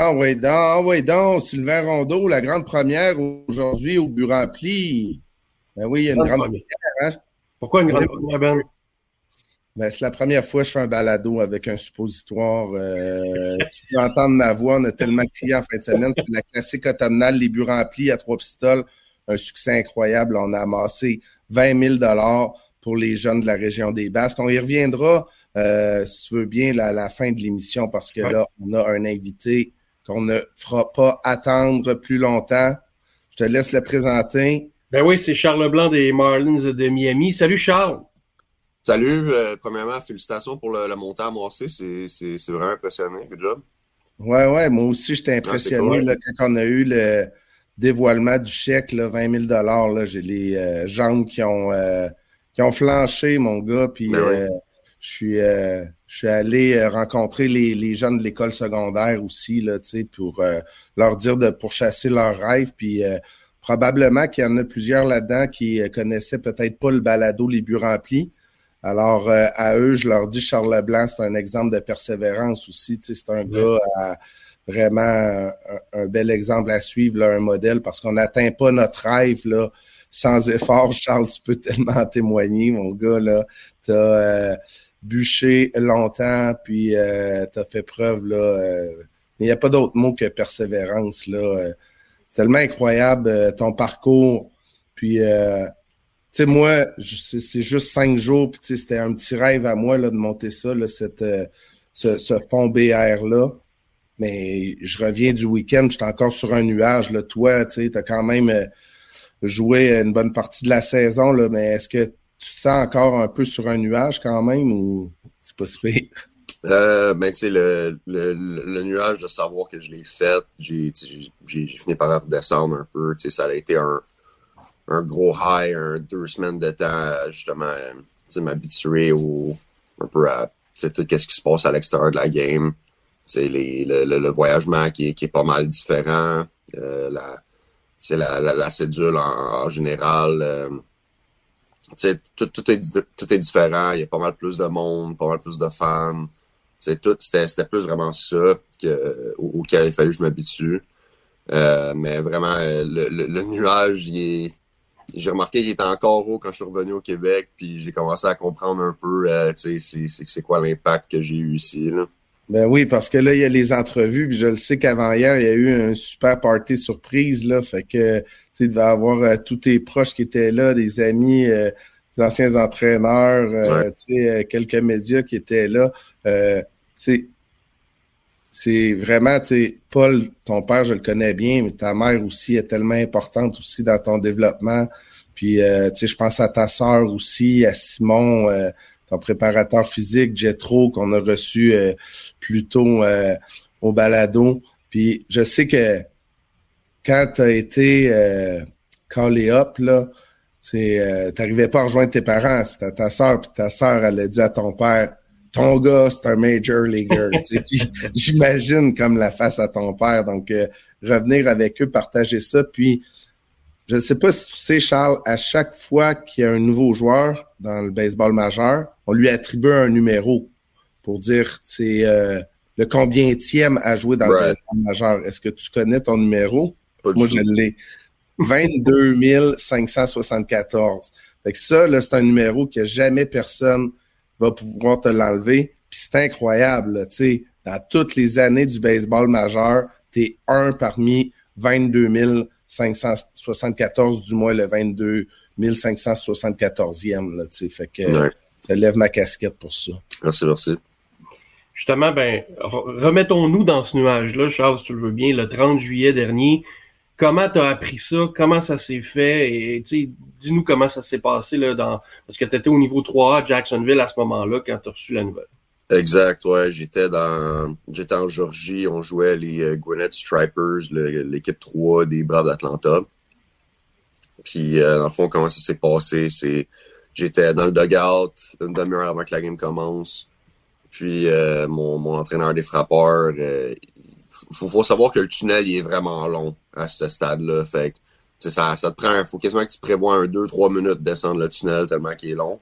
Ah oui, donc, ah oui, donc, Sylvain Rondeau, la grande première aujourd'hui au bureau rempli. Ben oui, il y a une grande, première. Hein? Pourquoi une grande première, Ben? Ben, c'est la première fois que je fais un balado avec un suppositoire. Euh, tu peux entendre ma voix, on a tellement crié en fin de semaine. La classique automnale, les bureaux remplis à trois pistoles, un succès incroyable. On a amassé 20 000 pour les jeunes de la région des Basques. On y reviendra, euh, si tu veux bien, à la fin de l'émission, parce que là, on a un invité qu'on ne fera pas attendre plus longtemps. Je te laisse le présenter. Ben oui, c'est Charles Leblanc des Marlins de Miami. Salut Charles. Salut. Euh, premièrement, félicitations pour le, montant amassé. C'est vraiment impressionnant. Good job. Ouais, ouais. Moi aussi, j'étais ah, impressionné là, quand on a eu le dévoilement du chèque, là, 20 000 J'ai les euh, jambes qui ont, euh, qui ont flanché, mon gars. Puis ben je suis je suis allé euh, rencontrer les, les jeunes de l'école secondaire aussi, là, pour euh, leur dire de pourchasser leurs rêves. Puis euh, probablement qu'il y en a plusieurs là-dedans qui connaissaient peut-être pas le balado Les buts remplis. Alors, à eux, je leur dis, Charles Leblanc, c'est un exemple de persévérance aussi. C'est un gars à, vraiment un, bel exemple à suivre, là, un modèle, parce qu'on n'atteint pas notre rêve là, sans effort. Charles, tu peux tellement témoigner, mon gars. Là, t'as, bûché longtemps, puis euh, tu as fait preuve, là. Euh, il n'y a pas d'autre mot que persévérance, là. Euh, c'est tellement incroyable ton parcours. Puis, tu sais, moi, c'est juste cinq jours, puis c'était un petit rêve à moi, là, de monter ça, là, cette, ce, ce fond BR-là. Mais je reviens du week-end, j'étais encore sur un nuage. Là. Toi, tu sais, as quand même joué une bonne partie de la saison, là, mais est-ce que tu te sens encore un peu sur un nuage quand même ou c'est pas si pire? Euh, ben, tu sais, le, le, nuage de savoir que je l'ai fait, j'ai fini par redescendre un peu. Tu sais, ça a été un, un gros high, un deux semaines de temps, justement, tu m'habituer un peu à tout ce qui se passe à l'extérieur de la game. Les, le, le, voyagement qui est, qui est pas mal différent. Euh, la, la, la, la, cédule en, général. Euh, tout, tout, est, tout est différent. Il y a pas mal plus de monde, pas mal plus de fans. Tout, c'était plus vraiment ça que, auquel il fallait que je m'habitue. Euh, mais vraiment, euh, le, le, nuage, j'ai remarqué qu'il était encore haut quand je suis revenu au Québec, puis j'ai commencé à comprendre un peu, euh, c'est quoi l'impact que j'ai eu ici. Là. Ben oui, parce que là, il y a les entrevues, puis je le sais qu'avant hier, il y a eu un super party surprise, là. Fait que tu devais avoir euh, tous tes proches qui étaient là, des amis, euh, des anciens entraîneurs, euh, sais, quelques médias qui étaient là. c'est c'est vraiment, tu sais, Paul, ton père, je le connais bien, mais ta mère aussi est tellement importante aussi dans ton développement. Puis, tu sais, je pense à ta sœur aussi, à Simon, ton préparateur physique, Jetro, qu'on a reçu euh, plus euh, au balado. Puis je sais que quand tu as été euh, callé up, là, c'est euh, t'arrivais pas à rejoindre tes parents, c'était ta soeur, puis ta soeur, elle a dit à ton père Ton gars, c'est un major leaguer. J'imagine comme la face à ton père. Donc, revenir avec eux, partager ça, puis je ne sais pas si tu sais, Charles, à chaque fois qu'il y a un nouveau joueur dans le baseball majeur, on lui attribue un numéro pour dire c'est euh, le combienième à jouer dans le baseball majeur. Est-ce que tu connais ton numéro? Moi, je l'ai. 22 574. Fait que ça, c'est un numéro que jamais personne va pouvoir te l'enlever. Puis c'est incroyable, tu sais, dans toutes les années du baseball majeur, tu es un parmi 22 000 574, du moins le 22 574e. Là, fait que ça lève ma casquette pour ça. Merci, merci. Justement, ben, remettons-nous dans ce nuage-là, Charles, si tu le veux bien, le 30 juillet dernier. Comment tu as appris ça? Comment ça s'est fait? Et dis-nous comment ça s'est passé là, dans. Parce que tu étais au niveau 3A Jacksonville à ce moment-là quand tu as reçu la nouvelle. Exact, ouais. J'étais dans j'étais en Georgie, on jouait les euh, Gwinnett Stripers, l'équipe 3 des Braves d'Atlanta. Puis euh, dans le fond, comment ça s'est passé, c'est j'étais dans le dugout une demi-heure avant que la game commence. Puis euh, mon, mon entraîneur des frappeurs, il faut, faut savoir que le tunnel il est vraiment long à ce stade-là. Fait que ça, ça te prend, faut quasiment que tu prévois un 2-3 minutes de descendre le tunnel tellement qu'il est long.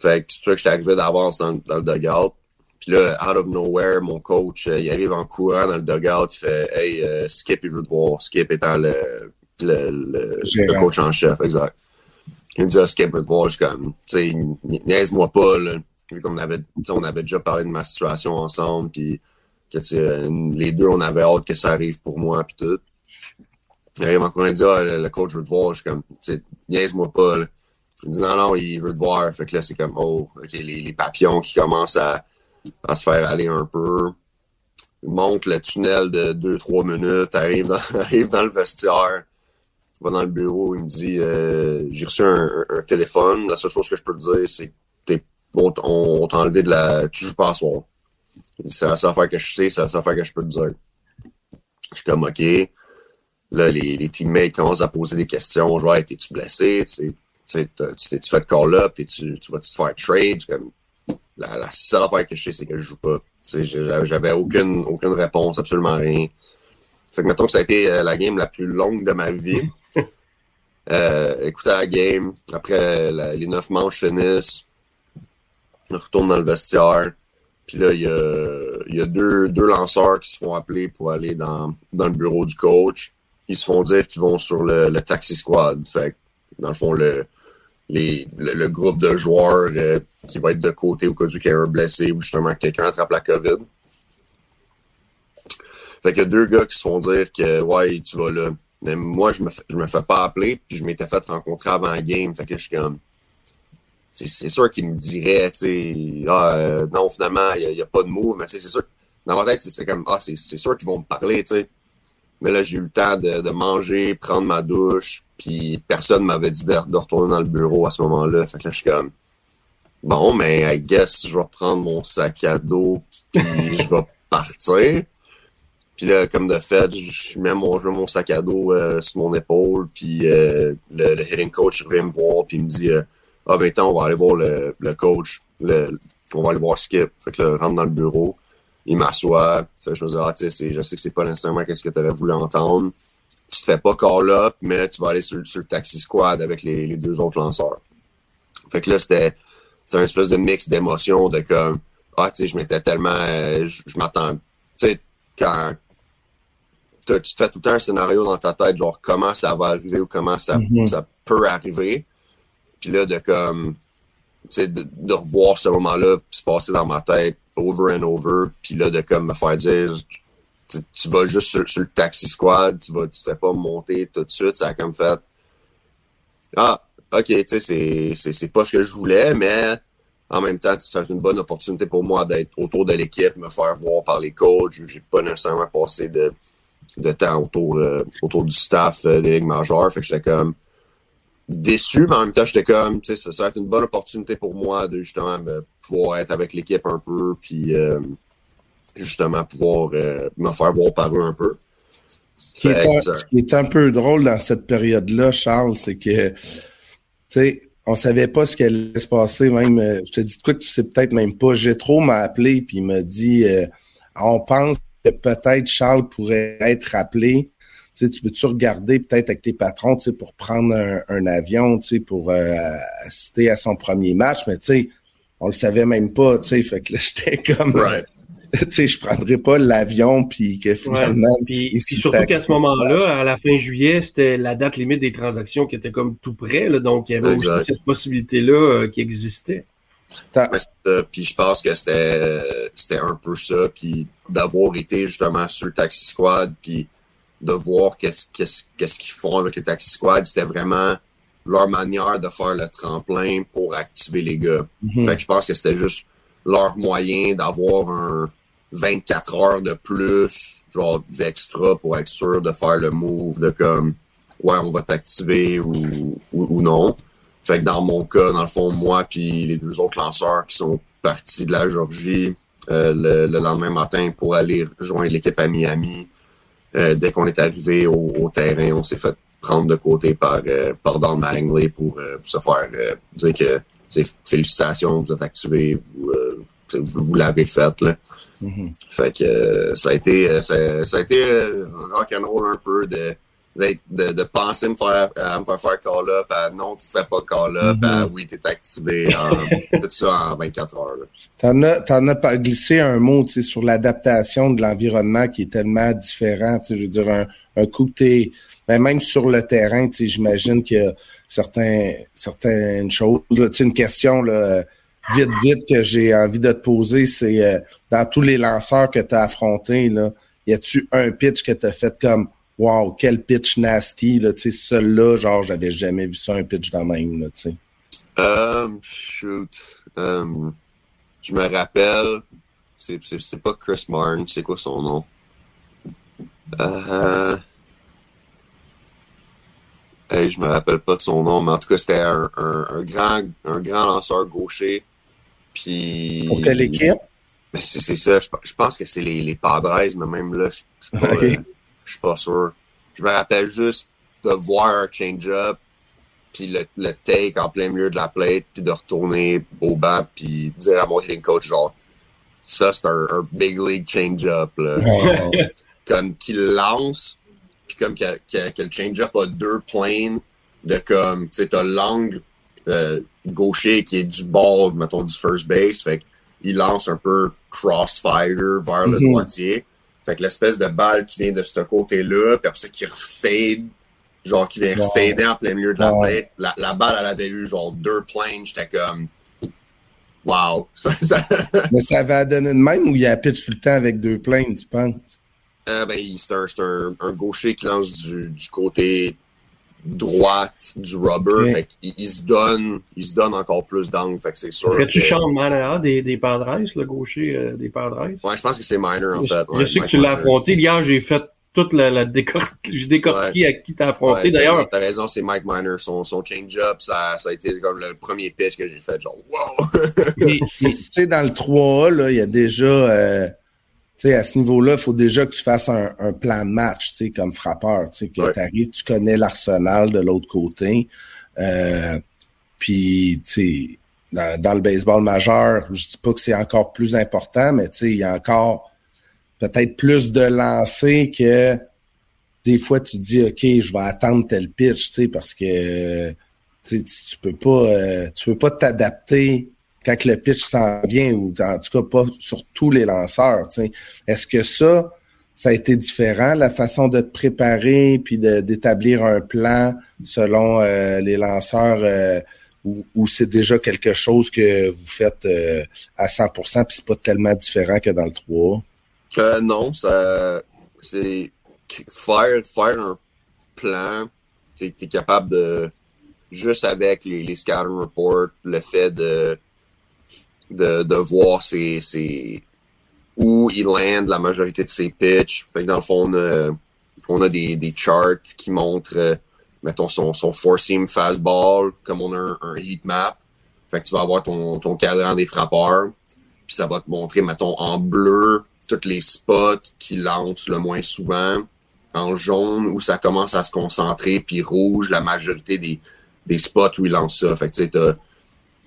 Fait que c'est sûr que j'étais arrivé d'avance dans, dans, le dugout. Puis là, out of nowhere, mon coach, il arrive en courant dans le dugout, il fait Hey, Skip, il veut te voir. Skip étant le, le, le, coach en chef, exact. Il me dit, ah, Skip veut te voir. Je suis comme, tu sais, niaise-moi pas, là. Vu qu'on avait, on avait déjà parlé de ma situation ensemble, puis que les deux, on avait hâte que ça arrive pour moi, puis tout. Il arrive encore et dit, ah, le, coach veut te voir. Je suis comme, tu sais, niaise-moi pas, là. Il dit, non, non, il veut te voir. Fait que là, c'est comme, oh, OK, les, papillons qui commencent à, se faire aller un peu monte le tunnel de 2-3 minutes, arrive dans, le vestiaire, va dans le bureau, il me dit euh, J'ai reçu un, téléphone, la seule chose que je peux te dire, c'est que on, t'a enlevé de la. Tu joues pas à soir. C'est la seule affaire que je sais, c'est la seule affaire que je peux te dire. Je suis comme OK. Là, les, teammates commencent à poser des questions. Genre, t'es-tu blessé? Tu sais, tu, tu fais de call-up? Tu, tu vas-tu te faire trade? Comme, la, la seule affaire que je sais, c'est que je joue pas. J'avais aucune, aucune réponse, absolument rien. Fait que mettons que ça a été euh, la game la plus longue de ma vie. euh, écouter la game, après les neuf manches finissent, on retourne dans le vestiaire. Puis là, il y a, y a deux, deux, lanceurs qui se font appeler pour aller dans, dans le bureau du coach. Ils se font dire qu'ils vont sur le, le taxi squad. Fait dans le fond, le, le, groupe de joueurs euh, qui va être de côté au cas où quelqu'un est blessé ou justement quelqu'un attrape la COVID. Fait qu'il a deux gars qui se font dire que ouais, tu vas là. Mais moi, je me je me fais pas appeler, puis je m'étais fait rencontrer avant la game. Fait que je suis comme. C'est sûr qu'ils me diraient, tu sais, ah, euh, non, finalement, il n'y a, pas de mots, mais c'est sûr. Dans ma tête, c'est comme, ah, c'est sûr qu'ils vont me parler, tu sais. Mais là, j'ai eu le temps de, manger, prendre ma douche, puis personne m'avait dit de, retourner dans le bureau à ce moment-là. Fait que là, je suis comme, bon, mais I guess je vais prendre mon sac à dos, puis je vais partir. Puis là, comme de fait, je mets mon, mon sac à dos euh, sur mon épaule, puis euh, le, le, hitting coach vient me voir, puis il me dit, euh, ah, 20 ans, on va aller voir le, le coach, le, on va aller voir Skip. Fait que là, rentre dans le bureau il m'assoit. Je me dis, ah, tu sais, je sais que c'est pas nécessairement qu'est-ce que tu aurais voulu entendre. Tu te fais pas call-up, mais tu vas aller sur, sur, le taxi squad avec les, les deux autres lanceurs. Fait que là, c'était un espèce de mix d'émotions de comme, ah, tu sais, je m'étais tellement, euh, je, m'attends, tu sais, quand tu te fais tout un scénario dans ta tête, genre comment ça va arriver ou comment ça, mm-hmm. ça peut arriver. Puis là, de comme, tu sais, de, de, revoir ce moment-là se passer dans ma tête over and over, puis là, de comme me faire dire, tu, vas juste sur, le taxi squad, tu vas, tu te fais pas monter tout de suite, ça a comme fait, ah, ok, tu sais, c'est pas ce que je voulais, mais en même temps, c'est une bonne opportunité pour moi d'être autour de l'équipe, me faire voir par les coachs. J'ai pas nécessairement passé de, de temps autour, euh, autour du staff euh, des ligues majeures. Fait que j'étais comme déçu, mais en même temps, j'étais comme, tu sais, ça, ça va une bonne opportunité pour moi de justement pouvoir être avec l'équipe un peu, puis euh, justement pouvoir euh, me faire voir par eux un peu. Ce qui, est un, peu drôle dans cette période-là, Charles, c'est que, tu sais, on savait pas ce qui allait se passer. Même, euh, je te dis de quoi que tu sais peut-être même pas. J'ai trop m'a appelé puis il m'a dit, on pense que peut-être Charles pourrait être appelé tu peux-tu regarder peut-être avec tes patrons pour prendre un, avion pour euh, assister à son premier match, mais tu sais, on le savait même pas, fait que là, j'étais comme tu sais, je prendrais pas l'avion puis que finalement. Puis, surtout qu'à ce moment-là, à la fin juillet, c'était la date limite des transactions qui était comme tout près, là, donc il y avait aussi cette possibilité-là euh, qui existait. Puis je pense que c'était c'était un peu ça, puis d'avoir été justement sur le taxi squad, puis de voir qu'est-ce qu'est-ce qu'ils font avec le Taxi Squad. C'était vraiment leur manière de faire le tremplin pour activer les gars. Mhm. Fait que je pense que c'était juste leur moyen d'avoir un 24 heures de plus, genre d'extra pour être sûr de faire le move de comme ouais, on va t'activer ou, ou, non. Fait que dans mon cas, dans le fond, moi puis les deux autres lanceurs qui sont partis de la Georgie euh, le, le, lendemain matin pour aller rejoindre l'équipe à Miami, euh, dès qu'on est arrivé au, terrain, on s'est fait prendre de côté par, euh, par Mattingly pour, euh, se faire dire que félicitations, vous êtes activé, vous, vous, l'avez fait. Là. Mm-hmm. Fait que ça a été ça, a été rock and roll un peu de, de, de, penser me faire, à me faire faire call-up, à non, tu ne fais pas call-up, mm -hmm. à oui, tu es activé, en, tout ça en 24 heures. Tu en as, as glissé un mot sur l'adaptation de l'environnement qui est tellement différent. Je veux dire, un, un coup que tu ben même sur le terrain, j'imagine qu'il y a certains, certaines choses. Là, une question là, vite, vite que j'ai envie de te poser, c'est euh, dans tous les lanceurs que tu as affrontés, là, y a-tu un pitch que tu as fait comme Wow, quel pitch nasty, là, tu sais, celui-là, genre, j'avais jamais vu ça, un pitch dans même, là, tu sais? Um, shoot. Um, je me rappelle, c'est, pas Chris Martin, c'est quoi son nom? Euh, je me rappelle pas de son nom, mais en tout cas, c'était un grand, un grand lanceur gaucher. Puis. Pour quelle équipe? Mais c'est, c'est ça, je, je, pense que c'est les, les Padres, mais même là, je, je suis pas, okay. euh, je suis pas sûr. Je me rappelle juste de voir un change-up, puis le, le, take en plein milieu de la plate, puis de retourner au banc, puis dire à mon hitting coach, genre, ça, c'est un, un big league change-up, là. Comme qu'il lance, puis comme que, que, que le change-up a deux planes de comme, tu sais, t'as l'angle euh, gaucher qui est du bord, mettons, du first base, fait qu'il lance un peu crossfire vers le mm -hmm. droitier. Fait que l'espèce de balle qui vient de ce côté-là, puis après ça, qui refade, genre qui vient wow. refader en plein milieu de la wow. tête. La, la, balle, elle avait eu genre deux planes, j'étais comme. Wow! Mais ça avait donné de même ou il y a pitch tout le temps avec deux planes, tu penses? Euh, ben, c'est un, un, un, gaucher qui lance du, du côté droite du rubber. Okay. Fait il, il, se donne, il se donne encore plus d'angle. Fait que c'est sûr. Est-ce que tu chantes Manera des, des Padres, le gaucher euh, des Padres? Ouais, je pense que c'est Miner, en fait. Ouais, je sais que tu l'as affronté. Hier, j'ai fait toute la, la décor... j'ai décortiqué ouais. à qui t'as affronté. Ouais, D'ailleurs. T'as raison, c'est Mike Miner. Son, son change-up, ça, ça a été comme le premier pitch que j'ai fait, genre, wow! tu sais, dans le 3A, là, il y a déjà, euh, sais, à ce niveau-là, il faut déjà que tu fasses un, un plan de match, tu sais, comme frappeur, tu sais, que ouais. tu arrives, tu connais l'arsenal de l'autre côté. Euh, puis, tu sais, dans, dans, le baseball majeur, je dis pas que c'est encore plus important, mais tu sais, il y a encore peut-être plus de lancers que des fois tu dis, OK, je vais attendre tel pitch, tu sais, parce que tu, tu peux pas, euh, tu peux pas t'adapter quand le pitch s'en vient, ou en tout cas pas sur tous les lanceurs. Est-ce que ça, ça a été différent, la façon de te préparer puis d'établir un plan selon euh, les lanceurs euh, ou, c'est déjà quelque chose que vous faites euh, à 100% puis c'est pas tellement différent que dans le 3 euh, Non, ça c'est faire, faire un plan, tu es, capable de juste avec les, les scouting reports, le fait de de, de voir ses, où il land la majorité de ses pitches. Fait que dans le fond, on a, des, des charts qui montrent, euh, mettons, son, son four-seam fastball, comme on a un, un, heat map. Fait que tu vas avoir ton, ton cadran des frappeurs. Puis ça va te montrer, mettons, en bleu, tous les spots qui lancent le moins souvent. En jaune, où ça commence à se concentrer. Puis rouge, la majorité des, des spots où il lance ça. Fait que tu sais,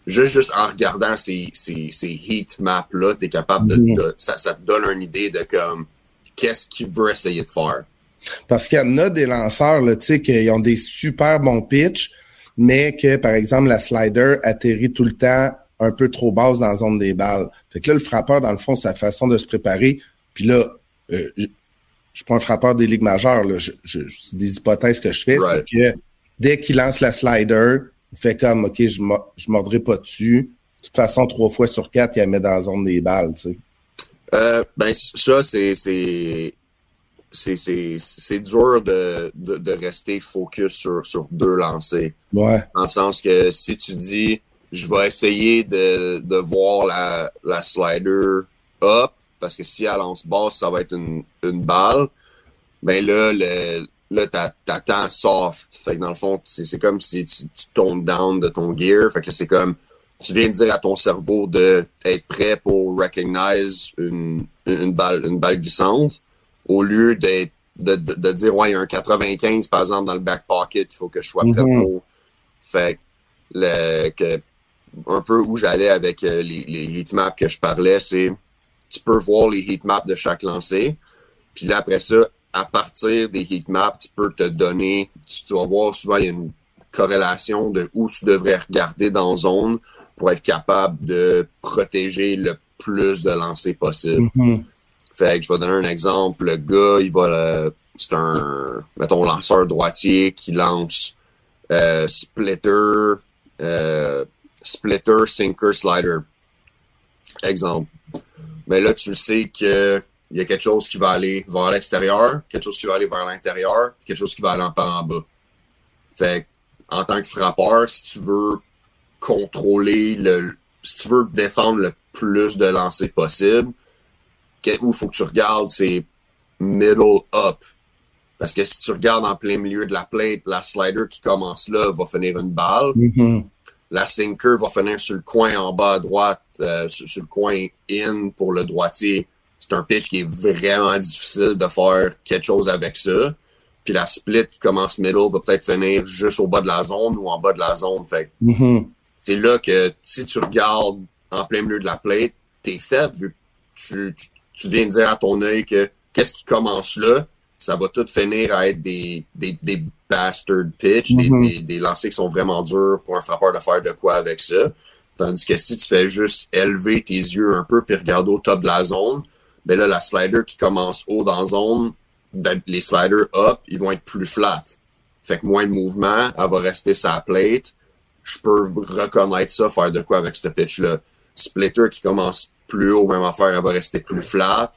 juste, juste en regardant ces, ces, ces heat maps-là, tu es capable de, de ça, ça, te donne une idée de comme qu'est-ce qu'il veut essayer de faire. Parce qu'il y en a des lanceurs, tu sais, qui ont des super bons pitchs, mais que, par exemple, la slider atterrit tout le temps un peu trop basse dans la zone des balles. Fait que là, le frappeur, dans le fond, sa façon de se préparer, puis là, euh, je, je suis pas un frappeur des ligues majeures, là, je, je, c'est des hypothèses que je fais, right. c'est que dès qu'il lance la slider, fait comme, OK, je ne mordrai pas dessus. De toute façon, trois fois sur quatre, il la met dans la zone des balles, tu sais. Euh, ben, ça, c'est, c'est, c'est, c'est, c'est dur de, de, de, rester focus sur, sur deux lancers. Ouais. Dans le sens que si tu dis, je vais essayer de, de voir la, la slider up, parce que si elle lance basse, ça va être une, une balle, ben là, le, là, t'attends soft. Fait que dans le fond, c'est comme si tu, tu tombes down de ton gear. Fait que c'est comme, tu viens de dire à ton cerveau de être prêt pour recognize une, une balle, une balle glissante, au lieu d'être, de, de, de, dire, ouais, il y a un 95, par exemple, dans le back pocket, il faut que je sois prêt mm -hmm. pour. Fait le, que, un peu où j'allais avec euh, les, les heatmaps que je parlais, c'est, tu peux voir les heatmaps de chaque lancé. Puis là, après ça, à partir des heat maps, tu peux te donner, tu, vas voir souvent il y a une corrélation de où tu devrais regarder dans zone pour être capable de protéger le plus de lancers possible. Mhm. Fait que je vais donner un exemple. Le gars, il va, euh, c'est un, mettons, lanceur droitier qui lance euh, splitter, euh, splitter, sinker, slider. Exemple. Mais là, tu sais que il y a quelque chose qui va aller vers l'extérieur, quelque chose qui va aller vers l'intérieur, quelque chose qui va aller en par en bas. Fait en tant que frappeur, si tu veux contrôler le, si tu veux défendre le plus de lancers possible, où il faut que tu regardes, c'est middle up. Parce que si tu regardes en plein milieu de la plate, la slider qui commence là va finir une balle. Mhm. La sinker va finir sur le coin en bas à droite, euh, sur, sur, le coin in pour le droitier. C'est un pitch qui est vraiment difficile de faire quelque chose avec ça. Puis la split qui commence middle va peut-être finir juste au bas de la zone ou en bas de la zone. Fait Mhm. c'est là que si tu regardes en plein milieu de la plate, t'es fait vu que tu, tu, tu viens de dire à ton œil que qu'est-ce qui commence là, ça va tout finir à être des, des, des bastard pitch, des, Mhm. des, des lancers qui sont vraiment durs pour un frappeur de faire de quoi avec ça. Tandis que si tu fais juste élever tes yeux un peu puis regarder au top de la zone, ben là, la slider qui commence haut dans la zone, ben, les sliders up, ils vont être plus flat. Fait que moins de mouvement, elle va rester sa plate. Je peux reconnaître ça, faire de quoi avec ce pitch-là. Splitter qui commence plus haut, même affaire, elle va rester plus flat.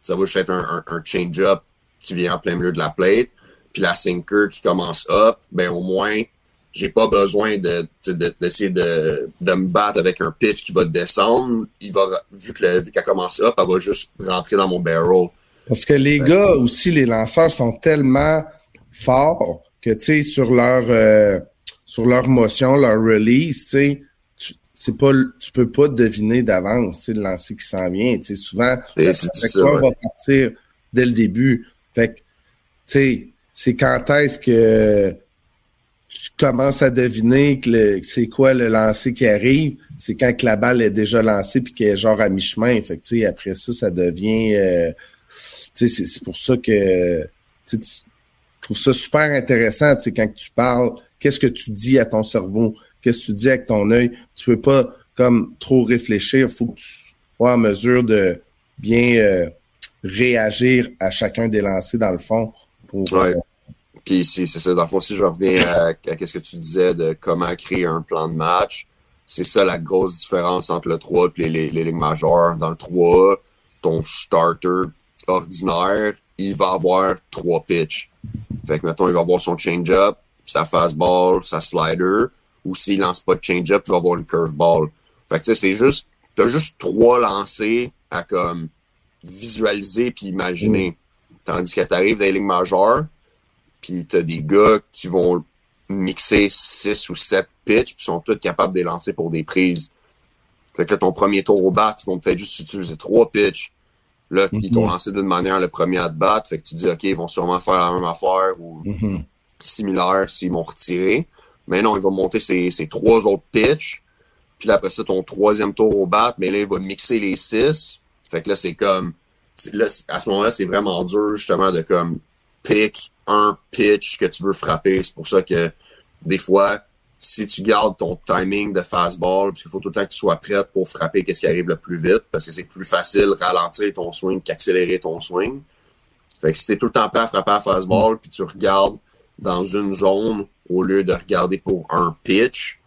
Ça va juste être un, un change-up qui vient en plein milieu de la plate. Puis la sinker qui commence up, ben au moins, j'ai pas besoin de d'essayer de, de, me battre avec un pitch qui va descendre. Il va, vu que le, vu qu'elle commence up, elle va juste rentrer dans mon barrel. Parce que les gars aussi, les lanceurs sont tellement forts que tu sais, sur leur euh, sur leur motion, leur release, tu sais, c'est pas tu peux pas deviner d'avance, tu sais, le lancer qui s'en vient. Tu sais, souvent, ça, ouais. va partir dès le début. Fait que, tu sais, c'est quand est-ce que tu commences à deviner que, c'est quoi le lancer qui arrive, c'est quand que la balle est déjà lancée puis qu'elle est genre à mi-chemin. Fait que, après ça, ça devient... euh, tu sais, c'est- pour ça que tu je trouve ça super intéressant, tu sais, quand tu parles, qu'est-ce que tu dis à ton cerveau, qu'est-ce que tu dis avec ton œil? Tu peux pas comme trop réfléchir, il faut que tu sois en mesure de bien euh, réagir à chacun des lancers dans le fond. Pour, Ouais. euh, Puis c'est c'est ça, dans le fond, si je reviens à, à ce que tu disais de comment créer un plan de match, c'est ça la grosse différence entre le 3 et les, les, les ligues majeures. Dans le 3, ton starter ordinaire, il va avoir trois pitches. Fait que, mettons, il va avoir son change-up, sa fastball, sa slider, ou s'il lance pas de change-up, il va avoir une curveball. Fait que, tu sais, c'est juste, t'as juste trois lancers à, comme, visualiser puis imaginer. Tandis que t'arrives dans les ligues majeures, puis t'as des gars qui vont mixer six ou sept pitches, puis sont tous capables de les lancer pour des prises. Fait que là, ton premier tour au bat, ils vont peut-être juste utiliser trois pitches. Là, ils t'ont Mhm. lancé d'une manière le premier à te battre, fait que tu dis, OK, ils vont sûrement faire la même affaire ou mhm. similaire s'ils m'ont retiré. Mais non, il va monter ses, ses trois autres pitches. Puis là, après ça, ton troisième tour au bat, mais là, il va mixer les six. Fait que là, c'est comme. Là, à ce moment-là, c'est vraiment dur, justement, de comme pick un pitch que tu veux frapper. C'est pour ça que des fois, si tu gardes ton timing de fastball, parce qu'il faut tout le temps que tu sois prête pour frapper qu'est-ce qui arrive le plus vite, parce que c'est plus facile ralentir ton swing qu'accélérer ton swing. Fait que si t'es tout le temps prêt à frapper à fastball, puis tu regardes dans une zone au lieu de regarder pour un pitch,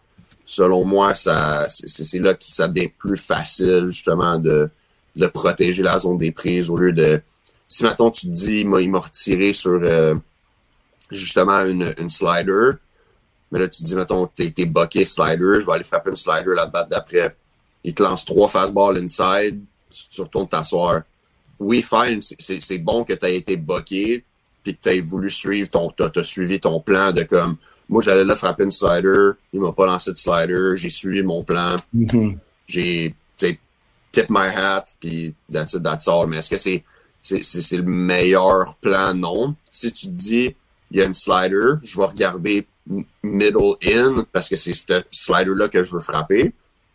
selon moi, ça c'est là que ça devient plus facile justement de, de protéger la zone des prises au lieu de. Si maintenant tu te dis il m'a il m'a retiré sur euh, justement une, une slider, mais là tu te dis mettons t'es t'es bucké slider, je vais aller frapper une slider la batte d'après. Il te lance trois fastballs inside, tu, tu retournes t'asseoir. Oui, fine, c'est- c'est c'est bon que tu aies été bucké, puis que tu aies voulu suivre ton. T'as t'as suivi ton plan de comme moi j'allais là frapper une slider, il m'a pas lancé de slider, j'ai suivi mon plan, Mhm. j'ai tip my hat, puis that's it, that's all. Mais est-ce que c'est c'est c'est- c'est le meilleur plan? Non. Si tu te dis il y a une slider, je vais regarder middle in parce que c'est ce slider-là que je veux frapper.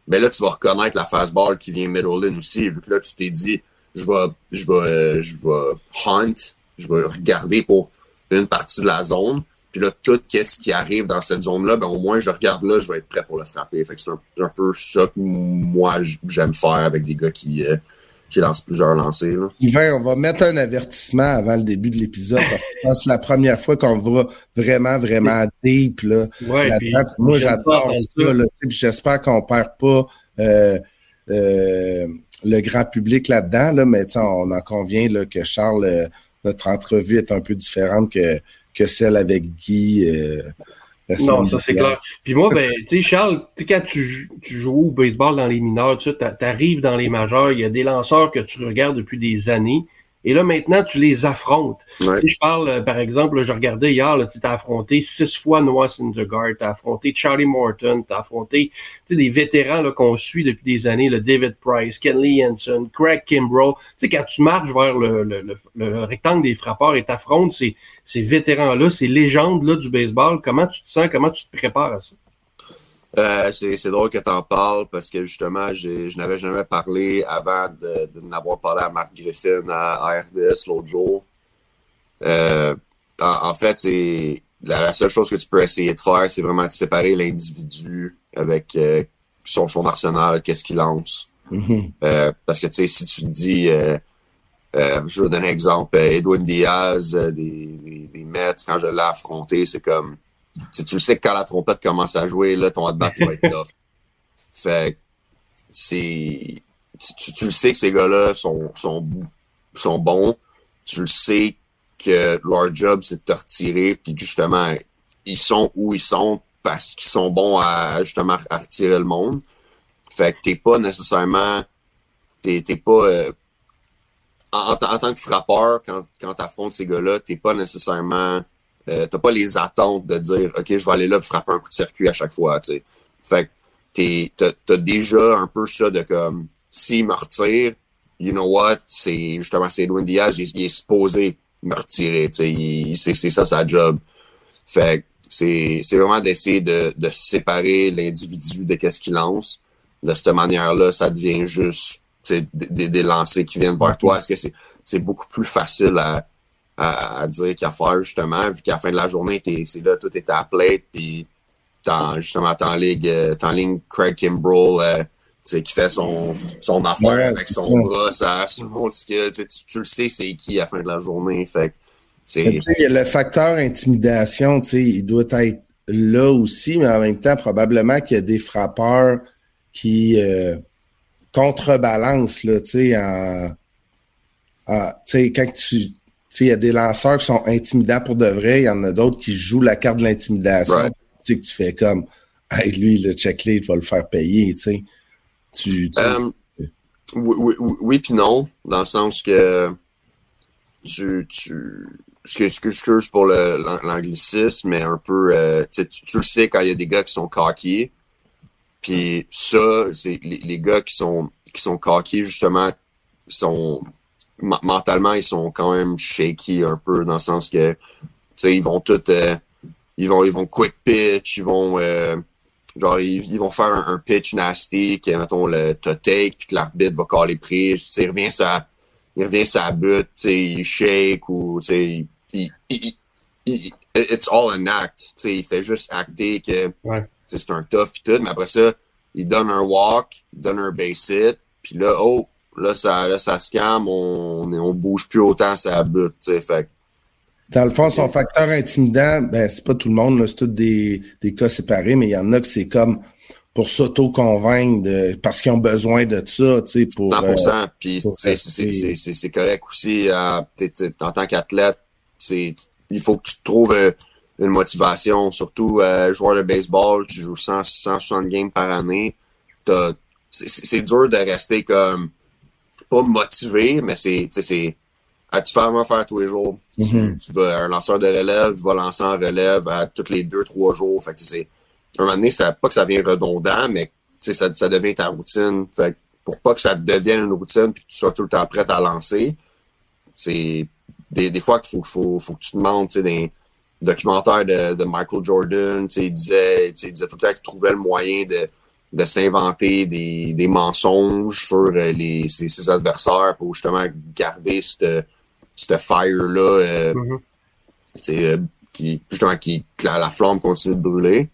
Mais là, tu vas reconnaître la fastball qui vient middle in aussi, vu que là, tu t'es dit je vais je vais euh, je vais hunt je vais regarder pour une partie de la zone. Puis là, tout ce qui arrive dans cette zone-là, ben au moins je regarde là, je vais être prêt pour le frapper. Fait que c'est un, peu ça que moi j'aime faire avec des gars qui, euh, qui lancent plusieurs lancers. Là. on va mettre un avertissement avant le début de l'épisode parce que c'est la première fois qu'on va vraiment, vraiment deep là. Ouais, moi j'adore ça. Là, j'espère qu'on perd pas euh, euh, le grand public là-dedans, là, mais on en convient là, que Charles, notre entrevue est un peu différente que que celle avec Guy. Non, ça c'est clair. Puis moi, ben, tu sais, Charles, quand tu, tu, joues au baseball dans les mineurs, tu arrives dans les majeurs, il y a des lanceurs que tu regardes depuis des années. Et là, maintenant, tu les affrontes. Si je parle, euh, par exemple, je regardais hier, tu as affronté six fois Noah Syndergaard, tu as affronté Charlie Morton, tu as affronté des vétérans qu'on suit depuis des années, le David Price, Kenley Hansen, Craig Kimbrough. Tu sais, quand tu marches vers le, le, le, rectangle des frappeurs et t'affrontes ces, ces vétérans-là, ces légendes-là du baseball, comment tu te sens, comment tu te prépares à ça? Euh, c'est drôle que tu en parles parce que justement, je n'avais jamais parlé avant de, n'avoir parlé à Marc Griffin à, RDS l'autre jour. Euh, en, fait, c'est la, seule chose que tu peux essayer de faire, c'est vraiment de séparer l'individu avec euh, son, son arsenal, qu'est-ce qu'il lance. Mm-hmm. parce que tu sais, si tu te dis, je vais donner un exemple, Edwin Diaz des, des, des Mets, quand je l'ai affronté, c'est comme tu, tu sais que quand la trompette commence à jouer, là, ton at-bat va être tough. Fait c'est. Tu, tu, le sais que ces gars-là sont, sont, sont bons. Tu le sais que leur job, c'est de te retirer, puis justement, ils sont où ils sont parce qu'ils sont bons à justement à retirer le monde. Fait que t'es pas nécessairement. T'es pas. Euh, en, en, tant que frappeur, quand, quand t'affrontes ces gars-là, t'es pas nécessairement euh, t'as pas les attentes de dire OK, je vais aller là pour frapper un coup de circuit à chaque fois. sais. Fait que t'as déjà un peu ça de comme s'il me retire, you know what, c'est justement c'est Edwin Diaz, il, est supposé me retirer. C'est ça sa job. Fait c'est vraiment d'essayer de, de séparer l'individu de qu'est-ce qu'il lance. De cette manière-là, ça devient juste des, des lancers qui viennent vers toi. Est-ce que c'est beaucoup plus facile à, à, dire qu'il y a à faire, justement, vu qu'à la fin de la journée, c'est là, tout est à plate, puis justement, t'en ligue, euh, en ligne Craig Kimbrell, euh, qui fait son, son affaire avec son bras, ça, sur le monde tu, tu le sais, c'est qui à la fin de la journée, fait il y a le facteur intimidation, tu sais, il doit être là aussi, mais en même temps, probablement qu'il y a des frappeurs qui euh, contrebalancent, là, tu sais, en, tu sais, quand tu, il y a des lanceurs qui sont intimidants pour de vrai, il y en a d'autres qui jouent la carte de l'intimidation. Tu sais, que tu fais comme, hey, lui, le checklead va le faire payer, tu sais. Tu, um, oui, oui, oui puis non, dans le sens que tu, tu, excuse pour l'anglicisme, mais un peu, euh, tu, tu, le sais quand il y a des gars qui sont coqués. Puis ça, c'est les, les, gars qui sont qui sont coqués, justement, sont mentalement, ils sont quand même shaky un peu, dans le sens que, tu sais, ils vont tout, euh, ils vont, ils vont quick pitch, ils vont, euh, genre, ils, vont faire un, pitch nasty, qui mettons, le take, puis que l'arbitre va caler prise, tu sais, il revient sa, il revient sa butte, tu sais, il shake, ou, tu sais, il, il, il, it's all an act, tu sais, il fait juste acter que, c'est un tough pis tout, mais après ça, il donne un walk, il donne un base hit, puis là, oh, Là, ça, là, ça se calme, on, on bouge plus autant ça butte, tu sais. Fait dans le fond, son facteur intimidant, ben, c'est pas tout le monde, c'est tous des, des cas séparés, mais il y en a que c'est comme pour s'auto-convaitre parce qu'ils ont besoin de ça, tu sais, pour. 100%. Euh, puis c'est correct aussi, euh, en tant qu'athlète, il faut que tu trouves euh, une motivation, surtout joueur de baseball, tu joues 100, 160 games par année. C'est dur de rester comme pas motivé, mais c'est, c'est, à tu faire faire tous les jours. Tu, vas, un lanceur de relève va lancer en relève à tous les deux, trois jours. Fait que c'est, un moment donné, ça, pas que ça devient redondant, mais ça, ça devient ta routine. Fait pour pas que ça devienne une routine puis que tu sois tout le temps prêt à lancer, c'est des, des fois qu'il faut, faut, faut que tu te demandes, tu sais, des documentaires de, de Michael Jordan, tu sais, il disait, il disait tout le temps qu'il trouvait le moyen de, de s'inventer des, des, mensonges sur euh, les, ses, adversaires pour justement garder ce ce fire-là, euh, mm-hmm. qui, justement, qui, la, la, flamme continue de brûler.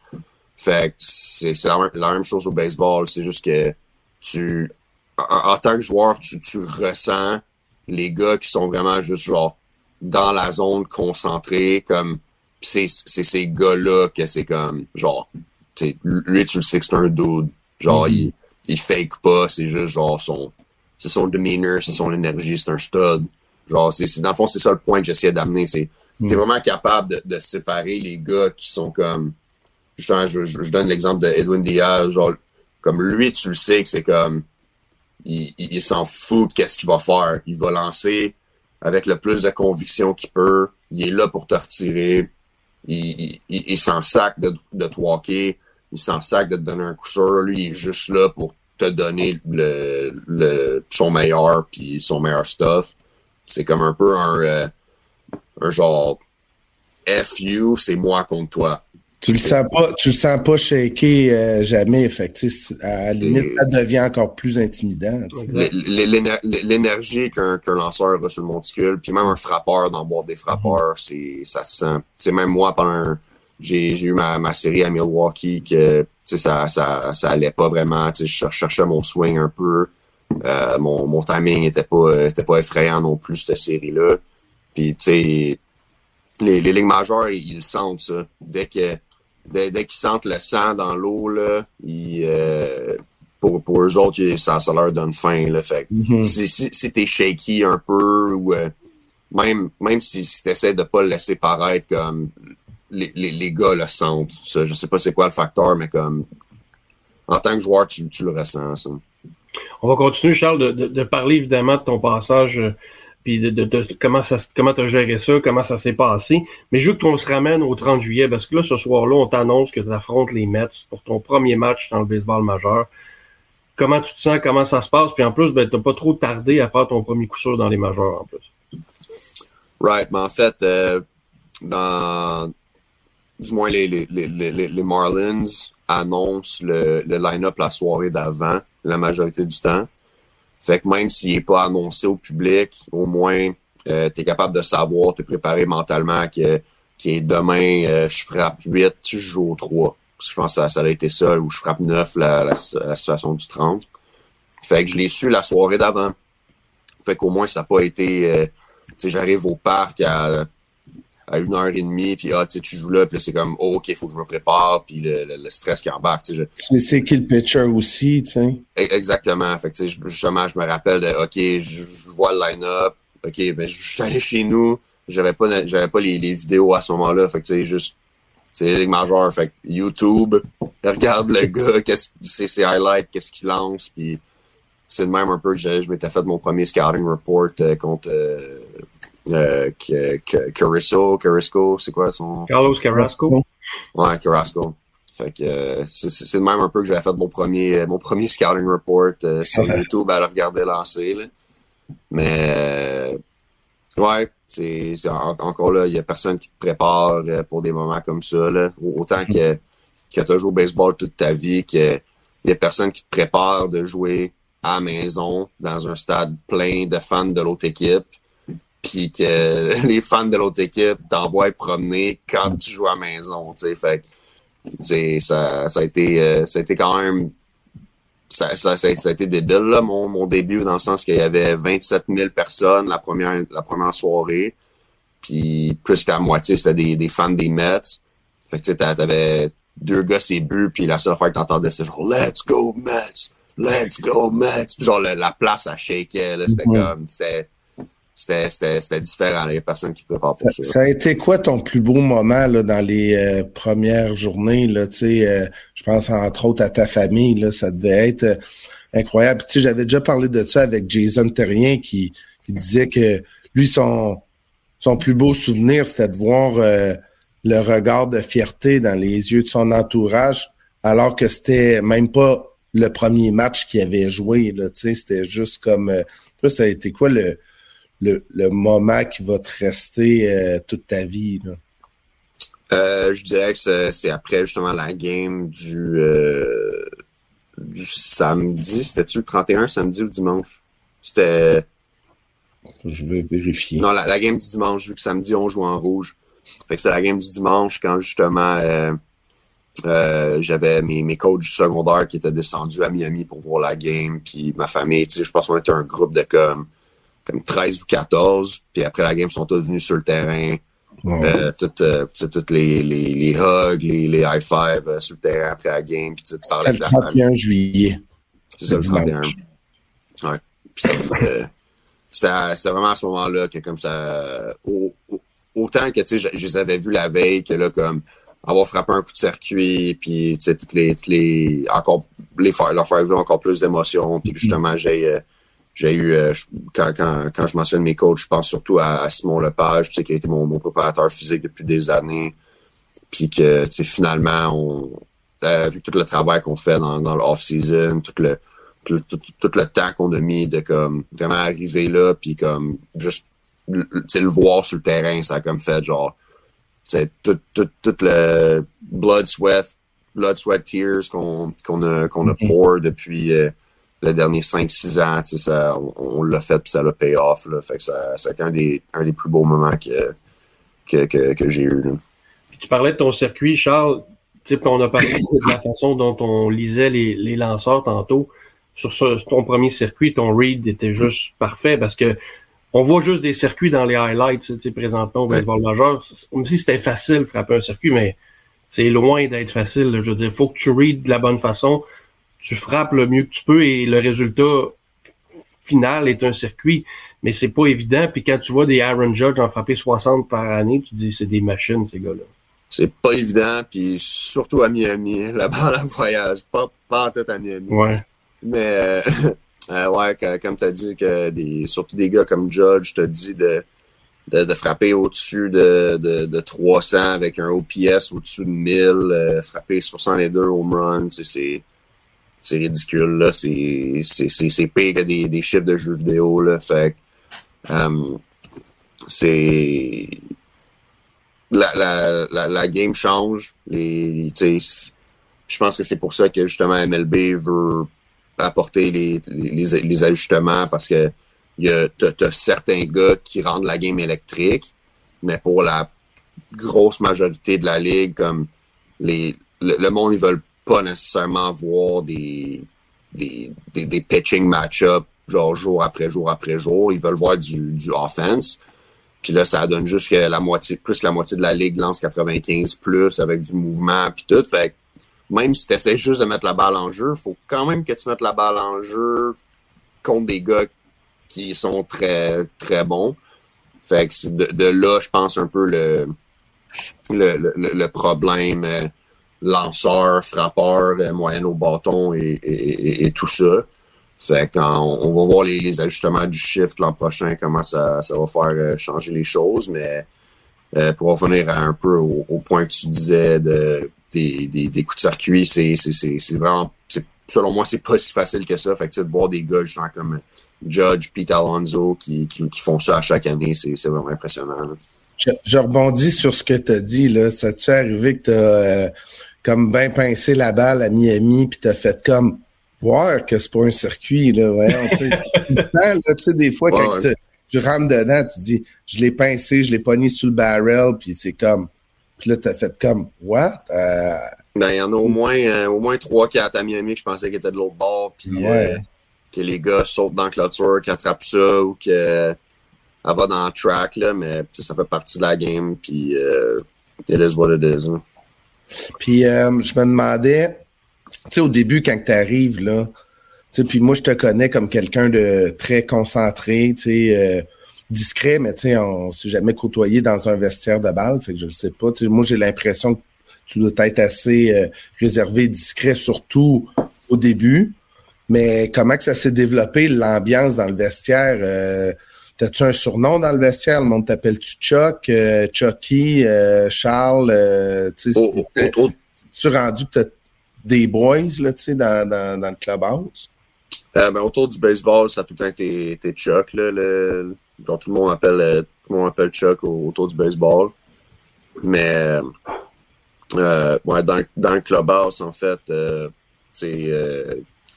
Fait que c'est la, la, même chose au baseball. C'est juste que tu, en, tant que joueur, tu, tu ressens les gars qui sont vraiment juste genre dans la zone concentrée, comme c'est ces gars-là que c'est comme genre lui tu le sais que c'est un dude. Genre mm-hmm. il, il fake pas, c'est juste genre son c'est son demeanor, c'est son énergie, c'est un stud. Genre, c'est, dans le fond, c'est ça le point que j'essayais d'amener. C'est mm. t'es vraiment capable de, de, séparer les gars qui sont comme. Justement, je, je, donne l'exemple de Edwin Diaz. Genre, comme lui, tu le sais que c'est comme. Il, il, s'en fout de qu'est-ce qu'il va faire. Il va lancer avec le plus de conviction qu'il peut. Il est là pour te retirer. Il, il, il s'en sac de, de te walker. Il s'en sac de te donner un coup sûr. Lui, il est juste là pour te donner le, le, son meilleur puis son meilleur stuff. C'est comme un peu un, euh, un genre FU, c'est moi contre toi. Tu le sens pas, tu le sens pas shaker euh, jamais, fait à la limite, ça devient encore plus intimidant. L'énergie qu'un lanceur a sur le monticule, puis même un frappeur dans boîte des frappeurs, mm-hmm. c'est ça se sent. C'est même moi pendant j'ai eu ma, ma série à Milwaukee que ça, ça, ça allait pas vraiment. Je cherchais mon swing un peu. Euh, mon, mon timing était pas, était pas effrayant non plus, cette série-là. Puis, tu sais, les, les ligues majeures, ils, le sentent, ça. Dès que dès, dès qu'ils sentent le sang dans l'eau, là, ils, euh, pour, pour eux autres, ça, ça leur donne faim. Là. Fait mm-hmm. si, si, si t'es shaky un peu ou euh, même, même si, si t'essaies de pas le laisser paraître comme les, les, les, gars le sentent. Ça. Je sais pas c'est quoi le facteur, mais comme en tant que joueur, tu, tu le ressens. Ça. On va continuer, Charles, de, de, parler évidemment de ton passage, euh, puis de, de, comment ça, comment tu as géré ça, comment ça s'est passé. Mais je veux qu'on se ramène au 30 juillet, parce que là, ce soir-là, on t'annonce que tu affrontes les Mets pour ton premier match dans le baseball majeur. Comment tu te sens, comment ça se passe, puis en plus, ben, tu pas trop tardé à faire ton premier coup sûr dans les majeurs en plus. Right, mais en fait, euh, dans du moins les, les, les, les Marlins annoncent le, le line-up la soirée d'avant, la majorité du temps. Fait que même s'il n'est pas annoncé au public, au moins euh, tu es capable de savoir, te préparer mentalement que, que demain, euh, je frappe 8, je joue au 3. je pense que ça, ça a été ça, ou je frappe 9 la, la, la situation du 30. Fait que je l'ai su la soirée d'avant. Fait qu'au moins, ça n'a pas été... Euh, tu sais, j'arrive au parc à à une heure et demie, puis ah, tu joues là, puis c'est comme, oh, OK, il faut que je me prépare, puis le, le, stress qui embarque. Tu sais, c'est qui le pitcher aussi, tu sais? E, exactement. Fait que, justement, je me rappelle de, OK, je, vois le line-up, OK, ben, je suis allé chez nous, j'avais pas, j'avais pas les, les, vidéos à ce moment-là, fait que, tu sais, juste, c'est Ligue majeure, fait que YouTube, regarde le gars, qu'est-ce c'est ses highlights, qu'est-ce qu'il lance, puis c'est de même un peu que je, je m'étais fait mon premier scouting report euh, contre euh, euh, Carisco, Carisco, c'est quoi son. Carlos Carrasco. Ouais, Carrasco. Fait que euh, c'est même un peu que j'avais fait mon premier mon premier scouting report euh, sur YouTube à le regarder lancer. Là. Mais euh, ouais, c'est encore là, il y a personne qui te prépare pour des moments comme ça. Là. Autant que, que tu as joué au baseball toute ta vie, qu'il y a personne qui te prépare de jouer à la maison dans un stade plein de fans de l'autre équipe puis que les fans de l'autre équipe t'envoient promener quand tu joues à la maison, tu sais, fait ça, ça a été euh, ça a été quand même ça, ça, ça, a été débile là, mon, mon début dans le sens qu'il y avait 27 000 personnes la première la première soirée puis plus qu'à moitié c'était des, des fans des Mets. Fait que tu t'avais deux gars c'est but puis la seule fois que t'entendais c'est genre let's go Mets! Let's go Mets! Puis genre la, place à shaker là c'était comme c'était c'était différent. Il y a personne qui prépare pour ça. Ça, a été quoi ton plus beau moment là, dans les euh, premières journées? Là, euh, je pense entre autres à ta famille. Là, ça devait être euh, incroyable. J'avais déjà parlé de ça avec Jason Terrien qui, qui disait que lui, son, son plus beau souvenir, c'était de voir le regard de fierté dans les yeux de son entourage, alors que c'était même pas le premier match qu'il avait joué. C'était juste comme... Toi, ça a été quoi le le, le, moment qui va te rester euh, toute ta vie? Là? Euh, je dirais que c'est après justement la game du, euh, du samedi. C'était-tu le 31 samedi ou dimanche? C'était. Je vais vérifier. Non, la, game du dimanche, vu que samedi, on joue en rouge. Fait que c'est la game du dimanche quand justement euh, j'avais mes, mes coachs du secondaire qui étaient descendus à Miami pour voir la game. Puis ma famille, tu sais, je pense qu'on était un groupe de comme, comme 13 ou 14. Puis après la game, ils sont tous venus sur le terrain. Euh, toutes, euh, toutes les, les, les hugs, les, les high five euh, sur le terrain après la game. Puis tu parlais de la 31 juillet. C'est ça, le 31. Ouais. C'était vraiment à ce moment-là que comme ça, autant que tu sais, je, les avais vus la veille que là comme avoir frappé un coup de circuit, puis tu sais toutes les, toutes les encore les faire leur faire vivre encore plus d'émotions, puis justement j'ai j'ai eu, euh, quand, quand, quand je mentionne mes coachs, je pense surtout à, Simon Lepage, tu sais, qui a été mon, mon préparateur physique depuis des années. Puis que, tu sais, finalement, on, euh, vu tout le travail qu'on fait dans, dans l'off-season, tout le, tout, tout, le temps qu'on a mis de comme vraiment arriver là, puis comme juste le voir sur le terrain, ça a comme fait genre, tout, tout, tout le blood, sweat, blood, sweat, tears qu'on qu'on a, qu'on a mm-hmm. pour depuis. Euh, les derniers 5-6 ans, ça, on, l'a fait puis ça l'a pay off. Là. Fait que ça, ça a été un des, un des plus beaux moments que, que, que, que j'ai eu. tu parlais de ton circuit, Charles. On a parlé de la façon dont on lisait les, les lanceurs tantôt. Sur, ton premier circuit, ton read était juste parfait parce que on voit juste des circuits dans les highlights présentement au baseball majeur. Comme si c'était facile de frapper un circuit, mais c'est loin d'être facile. Je veux dire, il faut que tu read de la bonne façon tu frappes le mieux que tu peux et le résultat final est un circuit. Mais c'est pas évident. Puis quand tu vois des Aaron Judge en frapper 60 par année, tu dis c'est des machines, ces gars-là. C'est pas évident, puis surtout à Miami, là-bas, la voyage. Pas, pas en tête à Miami. Ouais. Mais euh, euh, ouais, comme tu as dit, que des, surtout des gars comme Judge, te dit de, de, frapper au-dessus de, de, de, 300 avec un OPS au-dessus de 1000, euh, frapper 62 home runs, c'est c'est ridicule, là. C'est, c'est, pire que des, des chiffres de jeux vidéo, là. Fait um, c'est. La, la, game change. Les, je pense que c'est pour ça que justement MLB veut apporter les, les, ajustements parce que y a, t'as, certains gars qui rendent la game électrique, mais pour la grosse majorité de la ligue, comme les, le, le monde, ils veulent pas nécessairement voir des, des, des, des pitching match-up genre jour après jour après jour. Ils veulent voir du, du offense. Puis là, ça donne juste que la moitié, plus la moitié de la ligue lance 95 plus avec du mouvement puis tout. Fait que même si tu essaies juste de mettre la balle en jeu, faut quand même que tu mettes la balle en jeu contre des gars qui sont très, très bons. Fait que de, de là, je pense un peu le, le, le, le problème. Euh, lanceur, frappeur, moyenne au bâton et, tout ça. Fait quand on, va voir les, ajustements du shift l'an prochain, comment ça, ça va faire euh, changer les choses, mais euh, pour revenir un peu au, point que tu disais de, des, des, coups de circuit, c'est, vraiment, selon moi, c'est pas si facile que ça. Fait que de voir des gars justement comme Judge, Pete Alonso qui, qui, font ça à chaque année, c'est, vraiment impressionnant. Je, rebondis sur ce que tu as dit. Là. Ça t'est arrivé que tu as euh, comme bien pincé la balle à Miami, puis t'as fait comme voir que c'est pas un circuit, là, voyons, tu sais, des fois, quand tu, rentres dedans, tu dis, je l'ai pincé, je l'ai pogné sous le barrel, puis c'est comme, puis là, t'as fait comme, what? Euh, ben, il y en a au moins, euh, au moins trois qui à Miami que je pensais qu'ils étaient de l'autre bord, puis euh, que les gars sautent dans la clôture, qu'ils attrapent ça, ou que elle va dans le track, là, mais ça fait partie de la game, puis it is what it is. Hein. Puis euh, je me demandais, tu sais, au début, quand tu arrives, là, tu sais, puis moi, je te connais comme quelqu'un de très concentré, tu sais, euh, discret, mais tu sais, on s'est jamais côtoyé dans un vestiaire de balle, fait que je ne sais pas. Tu sais, moi, j'ai l'impression que tu dois être assez euh, réservé, discret, surtout au début. Mais comment que ça s'est développé, l'ambiance dans le vestiaire? T'as-tu un surnom dans le vestiaire? Le monde t'appelle-tu Chuck, euh, Chucky, euh, Charles? Euh, tu sais, tu rendu que t'as des boys là, dans, dans, dans le clubhouse? Euh, ben, autour du baseball, ça a tout le temps été, Chuck. Là, le, genre, tout le monde appelle, tout le monde appelle Chuck autour du baseball. Mais ouais, dans, dans le clubhouse, en fait, euh,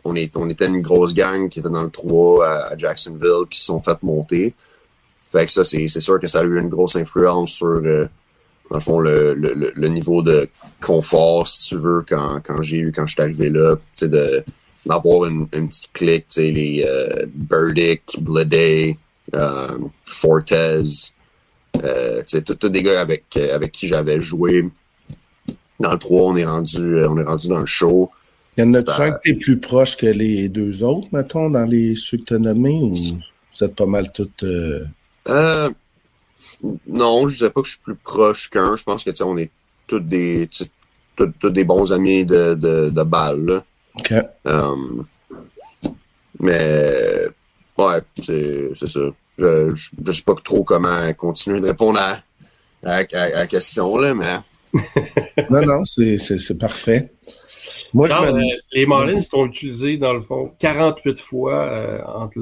on, était une grosse gang qui était dans le 3 à, Jacksonville, qui se sont fait monter. Fait que ça, c'est sûr que ça a eu une grosse influence sur, euh, le niveau de confort, si tu veux, quand, j'ai eu, quand je suis arrivé là, d'avoir une, petite clique, les euh, Burdick, euh, Fortez, euh, sais, tous des gars avec, avec qui j'avais joué. Dans le 3, on est rendu, on est rendu dans le show. Il y en a-tu un que tu es plus proche que les deux autres, mettons, dans les ceux que tu as nommés, ou vous êtes pas mal toutes... Euh, non, je ne dirais pas que je suis plus proche qu'un. Je pense que on est tous des tous, des bons amis de, de, de balle. OK. Um, mais ouais, c'est ça. Je, je, sais pas trop comment continuer de répondre à, à, à la question, là, mais. non, non, c'est parfait. Moi, euh, les Marlins sont utilisés, dans le fond, 48 fois euh, entre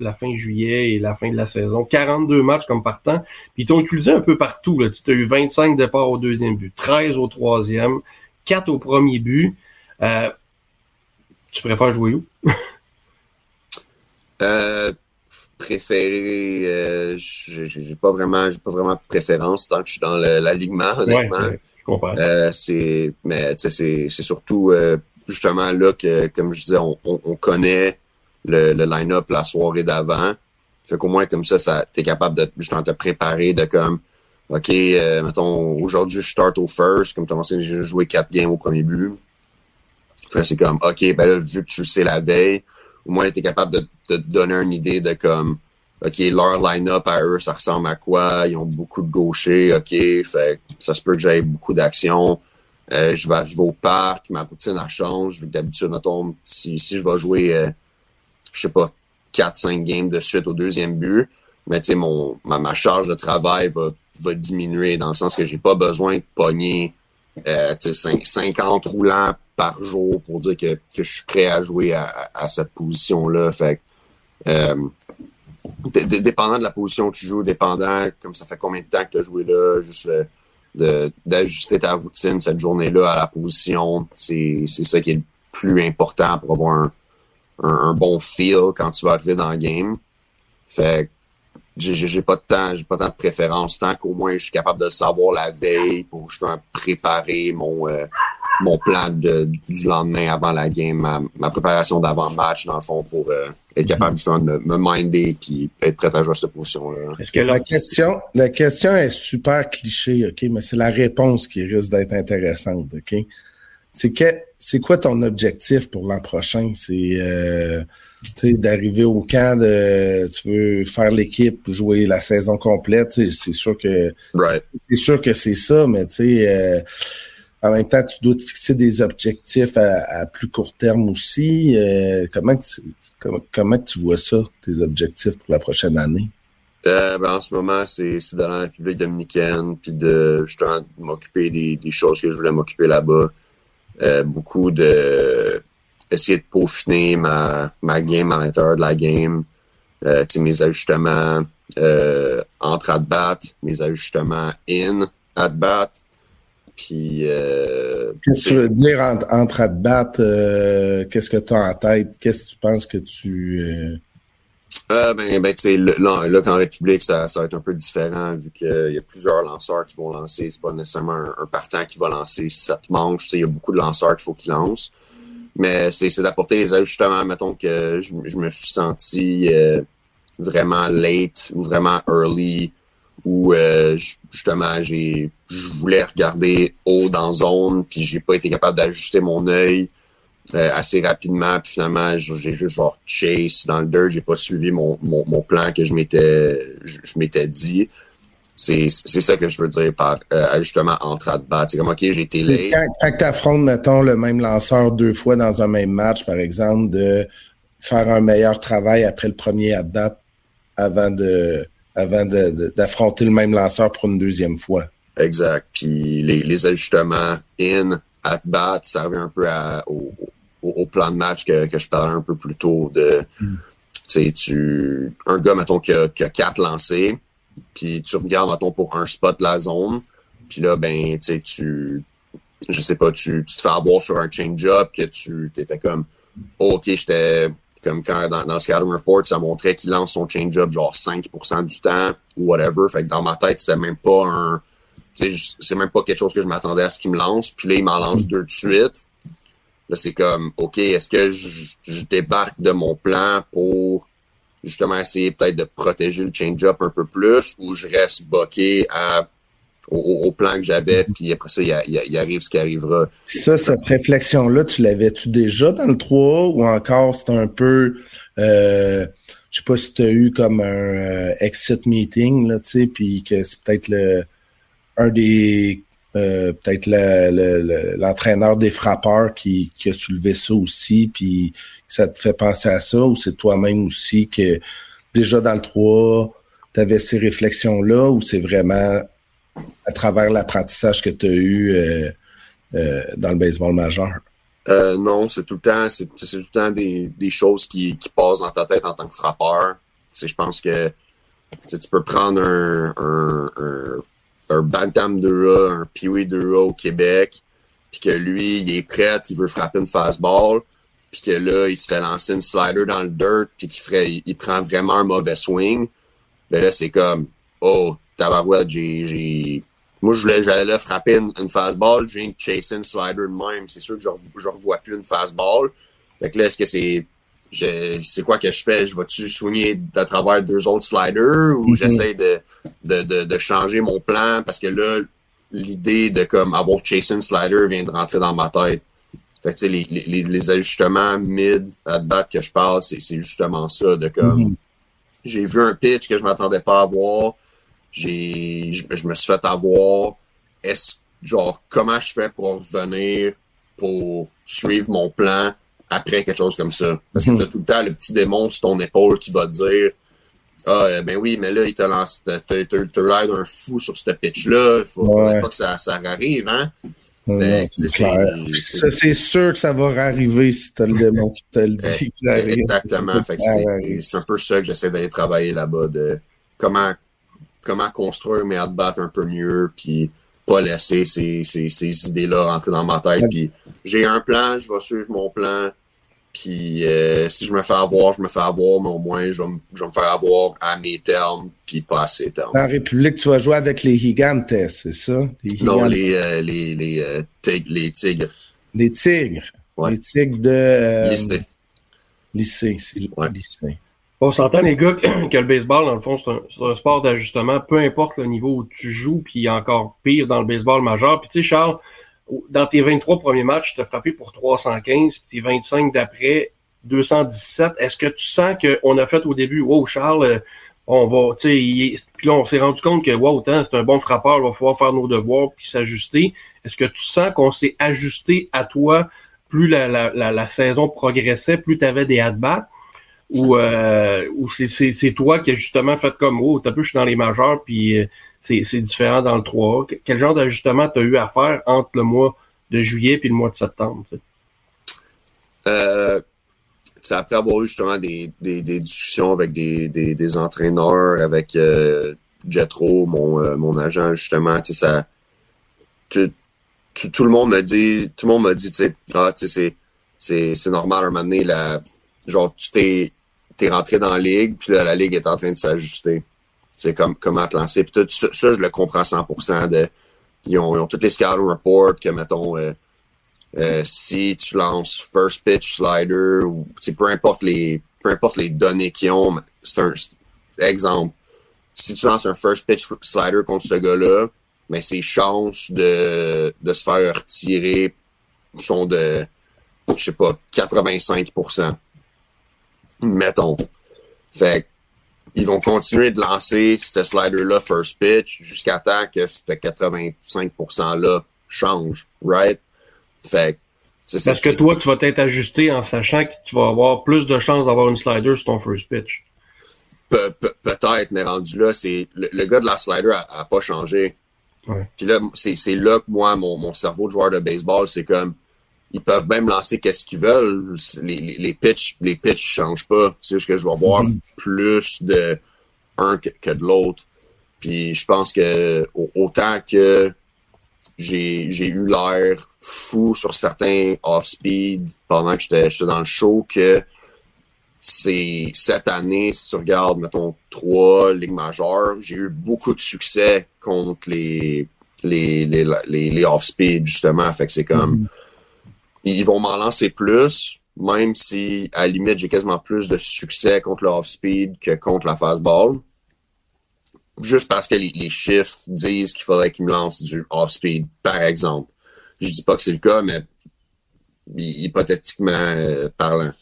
la fin juillet et la fin de la saison. 42 matchs comme partant. Puis ils t'ont utilisé un peu partout. Tu as eu 25 départs au deuxième but, 13 au troisième, 4 au premier but. Euh, tu préfères jouer où? préféré, j'ai pas vraiment, j'ai pas vraiment de préférence tant que je suis dans l'alignement, honnêtement. Euh, c'est, mais c'est, surtout euh, justement là que, comme je disais, on, on, connaît le, line-up la soirée d'avant. Fait qu'au moins comme ça, t'es capable de te préparer de comme OK, euh, mettons, aujourd'hui je start au first, comme tu as mentionné, j'ai joué quatre games au premier but. Fait c'est comme OK, ben là, vu que tu le sais la veille, au moins tu es capable de te donner une idée de comme OK, leur line-up à eux, ça ressemble à quoi? Ils ont beaucoup de gauchers, OK, fait ça se peut que j'aille beaucoup d'actions. Euh, je vais arriver au parc, ma routine a change. Que d'habitude, mettons, si, si je vais jouer, euh, je sais pas, 4-5 games de suite au deuxième but, mais tu sais, ma, ma, charge de travail va, va diminuer dans le sens que j'ai pas besoin de pogner euh, 50 roulants par jour pour dire que, que je suis prêt à jouer à, à, cette position-là. Fait euh, dépendant de la position que tu joues, dépendant comme ça fait combien de temps que tu as joué là, juste d'ajuster ta routine cette journée-là à la position, c'est ça qui est le plus important pour avoir un, un, bon feel quand tu vas arriver dans le game. Fait j'ai pas de temps, j'ai pas tant de préférence, tant qu'au moins je suis capable de le savoir la veille pour justement préparer mon euh, mon plan de, du lendemain avant la game, ma, préparation d'avant-match, dans le fond, pour euh, être capable justement de me, minder et être prêt à jouer à cette position-là. La question, la question est super cliché, OK, mais c'est la réponse qui risque d'être intéressante, OK? C'est que c'est quoi ton objectif pour l'an prochain? C'est euh, d'arriver au camp de tu veux faire l'équipe, jouer la saison complète, c'est sûr que c'est sûr que c'est ça, mais tu sais euh, en même temps, tu dois te fixer des objectifs à, plus court terme aussi. Euh, comment, tu, comment, tu vois ça, tes objectifs pour la prochaine année? Euh, ben, en ce moment, c'est dans la République dominicaine, puis de justement m'occuper des, choses que je voulais m'occuper là-bas. Euh, beaucoup de essayer de peaufiner ma, game à l'intérieur de la game. Mes ajustements entre at-bat, mes ajustements in at-bat, euh, qu'est-ce que tu veux dire entre, at-bat? Euh, qu'est-ce que tu as en tête? Qu'est-ce que tu penses que tu. Euh... euh ben, ben tu sais, là, là, qu'en République, ça, ça va être un peu différent vu qu'il y a plusieurs lanceurs qui vont lancer. C'est pas nécessairement un, partant qui va lancer sept manches. Il y a beaucoup de lanceurs qu'il faut qu'ils lancent. Mais c'est d'apporter les ajustements. Mettons que je, je me suis senti vraiment late ou vraiment early où euh, justement j'ai je voulais regarder haut dans zone puis j'ai pas été capable d'ajuster mon œil euh, assez rapidement puis finalement j'ai juste genre chase dans le dirt j'ai pas suivi mon, mon, mon, plan que je m'étais je, m'étais dit. C'est c'est ça que je veux dire par euh, ajustement entre at bat c'est comme ok j'ai été late quand, tu affrontes mettons le même lanceur deux fois dans un même match par exemple de faire un meilleur travail après le premier at bat avant de avant d'affronter le même lanceur pour une deuxième fois. Exact. Puis les, ajustements in, at bat, ça revient un peu au, plan de match que, je parlais un peu plus tôt de mm. tu un gars, mettons, qui a, quatre lancés, puis tu regardes, mettons, pour un spot la zone, puis là, ben, tu je sais pas, tu, te fais avoir sur un change-up que tu étais comme OK, j'étais comme quand dans, dans scouting report, ça montrait qu'il lance son change-up genre 5% du temps ou whatever. Fait que dans ma tête, c'était même pas un. C'est même pas quelque chose que je m'attendais à ce qu'il me lance. Puis là, il m'en lance deux de suite. Là, c'est comme OK, est-ce que je, je, débarque de mon plan pour justement essayer peut-être de protéger le change-up un peu plus ou je reste boqué à au, plan que j'avais, puis après ça, il, arrive ce qui arrivera. Ça, cette réflexion-là, tu l'avais-tu déjà dans le 3 ou encore c'est un peu, euh, je sais pas si tu as eu comme un euh, exit meeting, là, tu sais, puis que c'est peut-être le un des euh, peut-être l'entraîneur des frappeurs qui, qui, a soulevé ça aussi, puis ça te fait penser à ça, ou c'est toi-même aussi que déjà dans le 3, tu avais ces réflexions-là, ou c'est vraiment à travers l'apprentissage que tu as eu euh, euh, dans le baseball majeur? Euh, non, c'est tout le temps, c'est, tout le temps des, choses qui, passent dans ta tête en tant que frappeur. je pense que tu peux prendre un, un, un, Bantam Dura, un Peewee Dura au Québec, puis que lui, il est prêt, il veut frapper une fastball, puis que là, il se fait lancer une slider dans le dirt, puis qu'il ferait, il, prend vraiment un mauvais swing. Ben là, c'est comme, oh, tabarouette, j'ai. Moi, je voulais, j'allais frapper une, fastball, je viens de chasser une slider de même. C'est sûr que je, je revois plus une fastball. Fait que là, est-ce que c'est. C'est quoi que je fais? Je vais-tu soigner à travers deux autres sliders ou mm-hmm. j'essaie de, de, de, de, changer mon plan? Parce que là, l'idée de comme avoir chasé une slider vient de rentrer dans ma tête. Fait que, les, les, les ajustements mid à bat que je parle, c'est justement ça. De comme mm-hmm. j'ai vu un pitch que je m'attendais pas à voir j'ai, je, me suis fait avoir. Est-ce, genre, comment je fais pour revenir, pour suivre mon plan après quelque chose comme ça? Parce que mhm. tu as tout le temps le petit démon sur ton épaule qui va dire, ah, euh, ben oui, mais là, il te lance, t'as, l'air d'un fou sur ce pitch-là. Il faut, faudrait pas que ça, ça arrive, hein? c'est, sûr que ça va arriver si t'as le démon qui te le dit. Exactement. c'est, un peu ça que j'essaie d'aller travailler là-bas, de comment, comment construire mes at-bats un peu mieux, puis pas laisser ces, ces, ces idées-là rentrer dans ma tête. Puis j'ai un plan, je vais suivre mon plan. Puis euh, si je me fais avoir, je me fais avoir, mais au moins je vais, me faire avoir à mes termes, puis pas à ses termes. En République, tu vas jouer avec les Gigantes, c'est ça? non, les, euh, les, les, euh, tigres, les Tigres. Les Tigres. Les Tigres de. lycée. Lycée, c'est lycée. On s'entend, les gars, que le baseball, dans le fond, c'est un, sport d'ajustement, peu importe le niveau où tu joues, puis encore pire dans le baseball majeur. Puis tu sais, Charles, dans tes 23 premiers matchs, tu as frappé pour 315, puis tes 25 d'après, 217. Est-ce que tu sens qu'on a fait au début, wow, Charles, euh, on va, tu sais, puis là, on s'est rendu compte que, wow, c'est un bon frappeur, il va falloir faire nos devoirs, puis s'ajuster. Est-ce que tu sens qu'on s'est ajusté à toi plus la, saison progressait, plus tu avais des at-bats? Ou, euh, c'est toi qui as justement fait comme oh, t'as peu, je suis dans les majeurs, puis euh, c'est différent dans le 3 Quel genre d'ajustement tu as eu à faire entre le mois de juillet et le mois de septembre? Euh, après avoir eu justement des, des, des discussions avec des, des, entraîneurs, avec euh, Jetro, mon, euh, mon agent, justement, ça. Tout, tout, le monde m'a dit, tout le monde m'a dit, ah, c'est normal à un moment donné, genre, tu t'es t'es rentré dans la ligue, puis la ligue est en train de s'ajuster. C'est comme comment te lancer. Puis tout ça, je le comprends 100%. De, ils, ont, ils ont toutes les scouting reports que, mettons, euh, euh, si tu lances first pitch slider, ou peu importe les peu importe les données qu'ils ont, c'est un exemple. Si tu lances un first pitch slider contre ce gars-là, mais ses chances de, de se faire retirer sont de, je sais pas, 85% mettons. Fait ils vont continuer de lancer ce slider-là first pitch jusqu'à temps que ce 85%-là change, right? Fait Parce que toi, tu vas t'être ajusté en sachant que tu vas avoir plus de chances d'avoir une slider sur ton first pitch. peut-être, mais rendu là, c'est le, gars de la slider a, pas changé. Puis là, c'est là que moi, mon, mon cerveau de joueur de baseball, c'est comme ils peuvent même lancer qu'est-ce qu'ils veulent. Les, les, les pitchs, les pitchs changent pas. C'est juste que je vais voir mhm. plus de un que, de l'autre. Puis je pense que autant que j'ai, j'ai eu l'air fou sur certains off-speed pendant que j'étais, dans le show que c'est cette année, si tu regardes, mettons, trois ligues majeures, j'ai eu beaucoup de succès contre les les, les, les, les off-speed, justement. Fait que c'est comme mm-hmm. Ils vont m'en lancer plus, même si à la limite j'ai quasiment plus de succès contre le off-speed que contre la fastball. Juste parce que les, les chiffres disent qu'il faudrait qu'ils me lancent du off-speed, par exemple. Je dis pas que c'est le cas, mais hypothétiquement euh, parlant.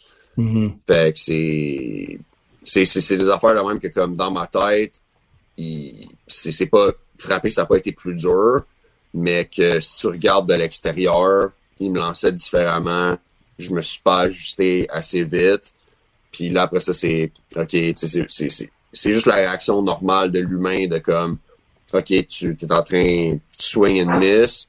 Fait que c'est. C'est des affaires de même que, comme dans ma tête, c'est pas frapper, ça n'a pas été plus dur, mais que si tu regardes de l'extérieur, il me lançait différemment. Je me suis pas ajusté assez vite. Puis là, après ça, c'est OK, c'est juste la réaction normale de l'humain de comme OK, tu es en train de swing and miss,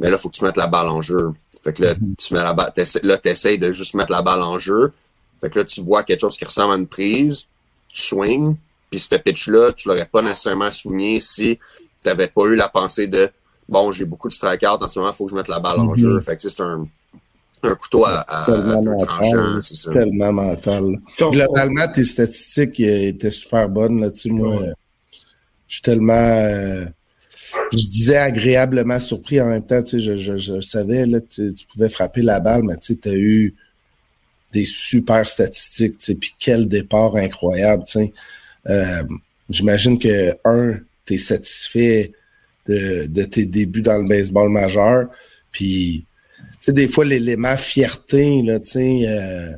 mais là, il faut que tu mettes la balle en jeu. Fait que là, mm-hmm. tu mets la balle, là, t'essayes de juste mettre la balle en jeu. Fait que là, tu vois quelque chose qui ressemble à une prise, tu swings, puis ce pitch-là, tu l'aurais pas nécessairement swingé si tu n'avais pas eu la pensée de bon, j'ai beaucoup de strikeouts en ce moment, il faut que je mette la balle en jeu. Mm-hmm. Fait que c'est un, un couteau à, à, tellement mental, c'est Tellement mental. Globalement, tes statistiques étaient super bonnes. Là, moi, je suis tellement. Euh, je disais agréablement surpris en même temps, tu sais, je, je, je savais là, tu, tu pouvais frapper la balle, mais tu as eu des super statistiques, tu sais, puis quel départ incroyable, tu sais. Euh, J'imagine que, un, tu es satisfait de, de, tes débuts dans le baseball majeur, puis, tu sais, des fois, l'élément fierté, là, tu sais, euh,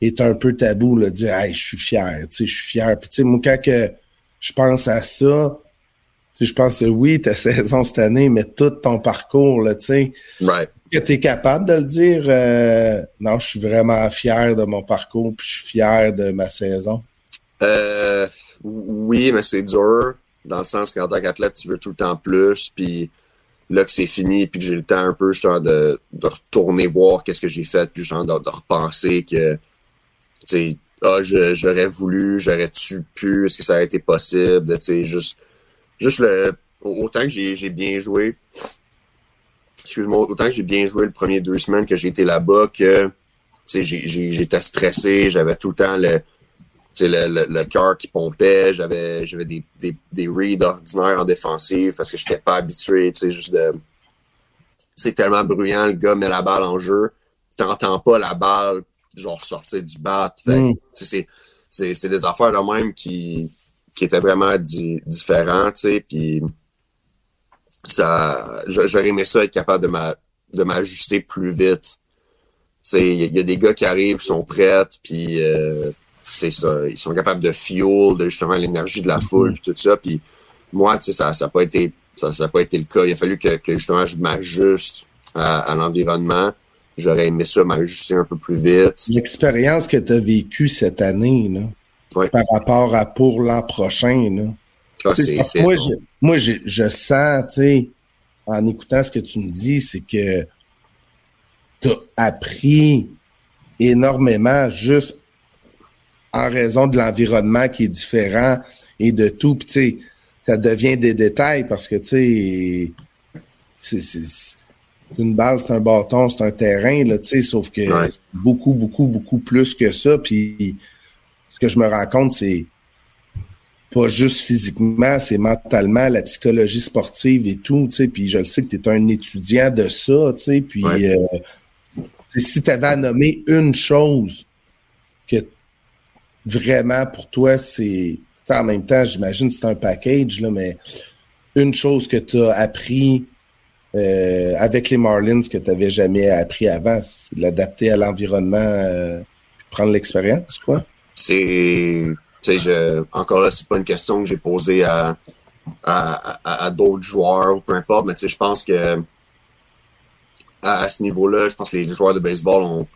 est un peu tabou, là, de dire, hey, je suis fier, tu sais, je suis fier. Puis, tu sais, moi, quand que je pense à ça, je pense que oui, ta saison cette année, mais tout ton parcours, là, tu sais. Right. Que tu es capable de le dire, euh, non, je suis vraiment fier de mon parcours, puis je suis fier de ma saison? Euh, oui, mais c'est dur, dans le sens qu'en tant qu'athlète, tu veux tout le temps plus, puis là que c'est fini, puis que j'ai le temps un peu justement de, de retourner voir qu'est-ce que j'ai fait, puis genre de, de repenser que, tu sais, ah, j'aurais voulu, j'aurais-tu pu, est-ce que ça aurait été possible, tu sais, juste juste le autant que j'ai bien joué. Excuse-moi, autant que j'ai bien joué le premier deux semaines que j'ai été là-bas que j'étais stressé, j'avais tout le temps le, le, le, cœur qui pompait, j'avais j'avais des, des, des reads ordinaires en défensive parce que j'étais pas habitué, tu sais, juste de. C'est tellement bruyant, le gars met la balle en jeu, t'entends pas la balle genre sortir du bat. Fait, mm. C'est des affaires de même qui, qui était vraiment différent, tu sais, puis ça, j'aurais aimé ça être capable de m'ajuster plus vite. Tu sais, il y, a des gars qui arrivent, sont prêts, puis euh, ça, ils sont capables de fuel, de justement l'énergie de la foule, puis tout ça, puis moi, tu sais, ça n'a pas été ça, ça pas été le cas. Il a fallu que, que justement je m'ajuste à, à l'environnement. J'aurais aimé ça m'ajuster un peu plus vite. L'expérience que tu as vécue cette année, là, par rapport à pour l'an prochain. Là. Ah, moi, je, moi je, sens, tu sais, en écoutant ce que tu me dis, c'est que tu as appris énormément juste en raison de l'environnement qui est différent et de tout. Puis, tu sais, ça devient des détails parce que, tu sais, c'est une balle, c'est un bâton, c'est un terrain, là, tu sais, sauf que c'est beaucoup, beaucoup, beaucoup plus que ça. Puis, ce que je me rends compte, c'est pas juste physiquement, c'est mentalement, la psychologie sportive et tout, tu sais, puis je le sais que tu es un étudiant de ça, tu sais, puis euh, si tu avais à nommer une chose vraiment pour toi, c'est, en même temps, j'imagine c'est un package, là, mais une chose que tu as appris euh, avec les Marlins que tu n'avais jamais appris avant, c'est l'adapter à l'environnement, euh, prendre l'expérience, quoi. C'est, je, encore là, c'est pas une question que j'ai posée à, à, d'autres joueurs ou peu importe, mais je pense que à, ce niveau-là, je pense que les joueurs de baseball, on,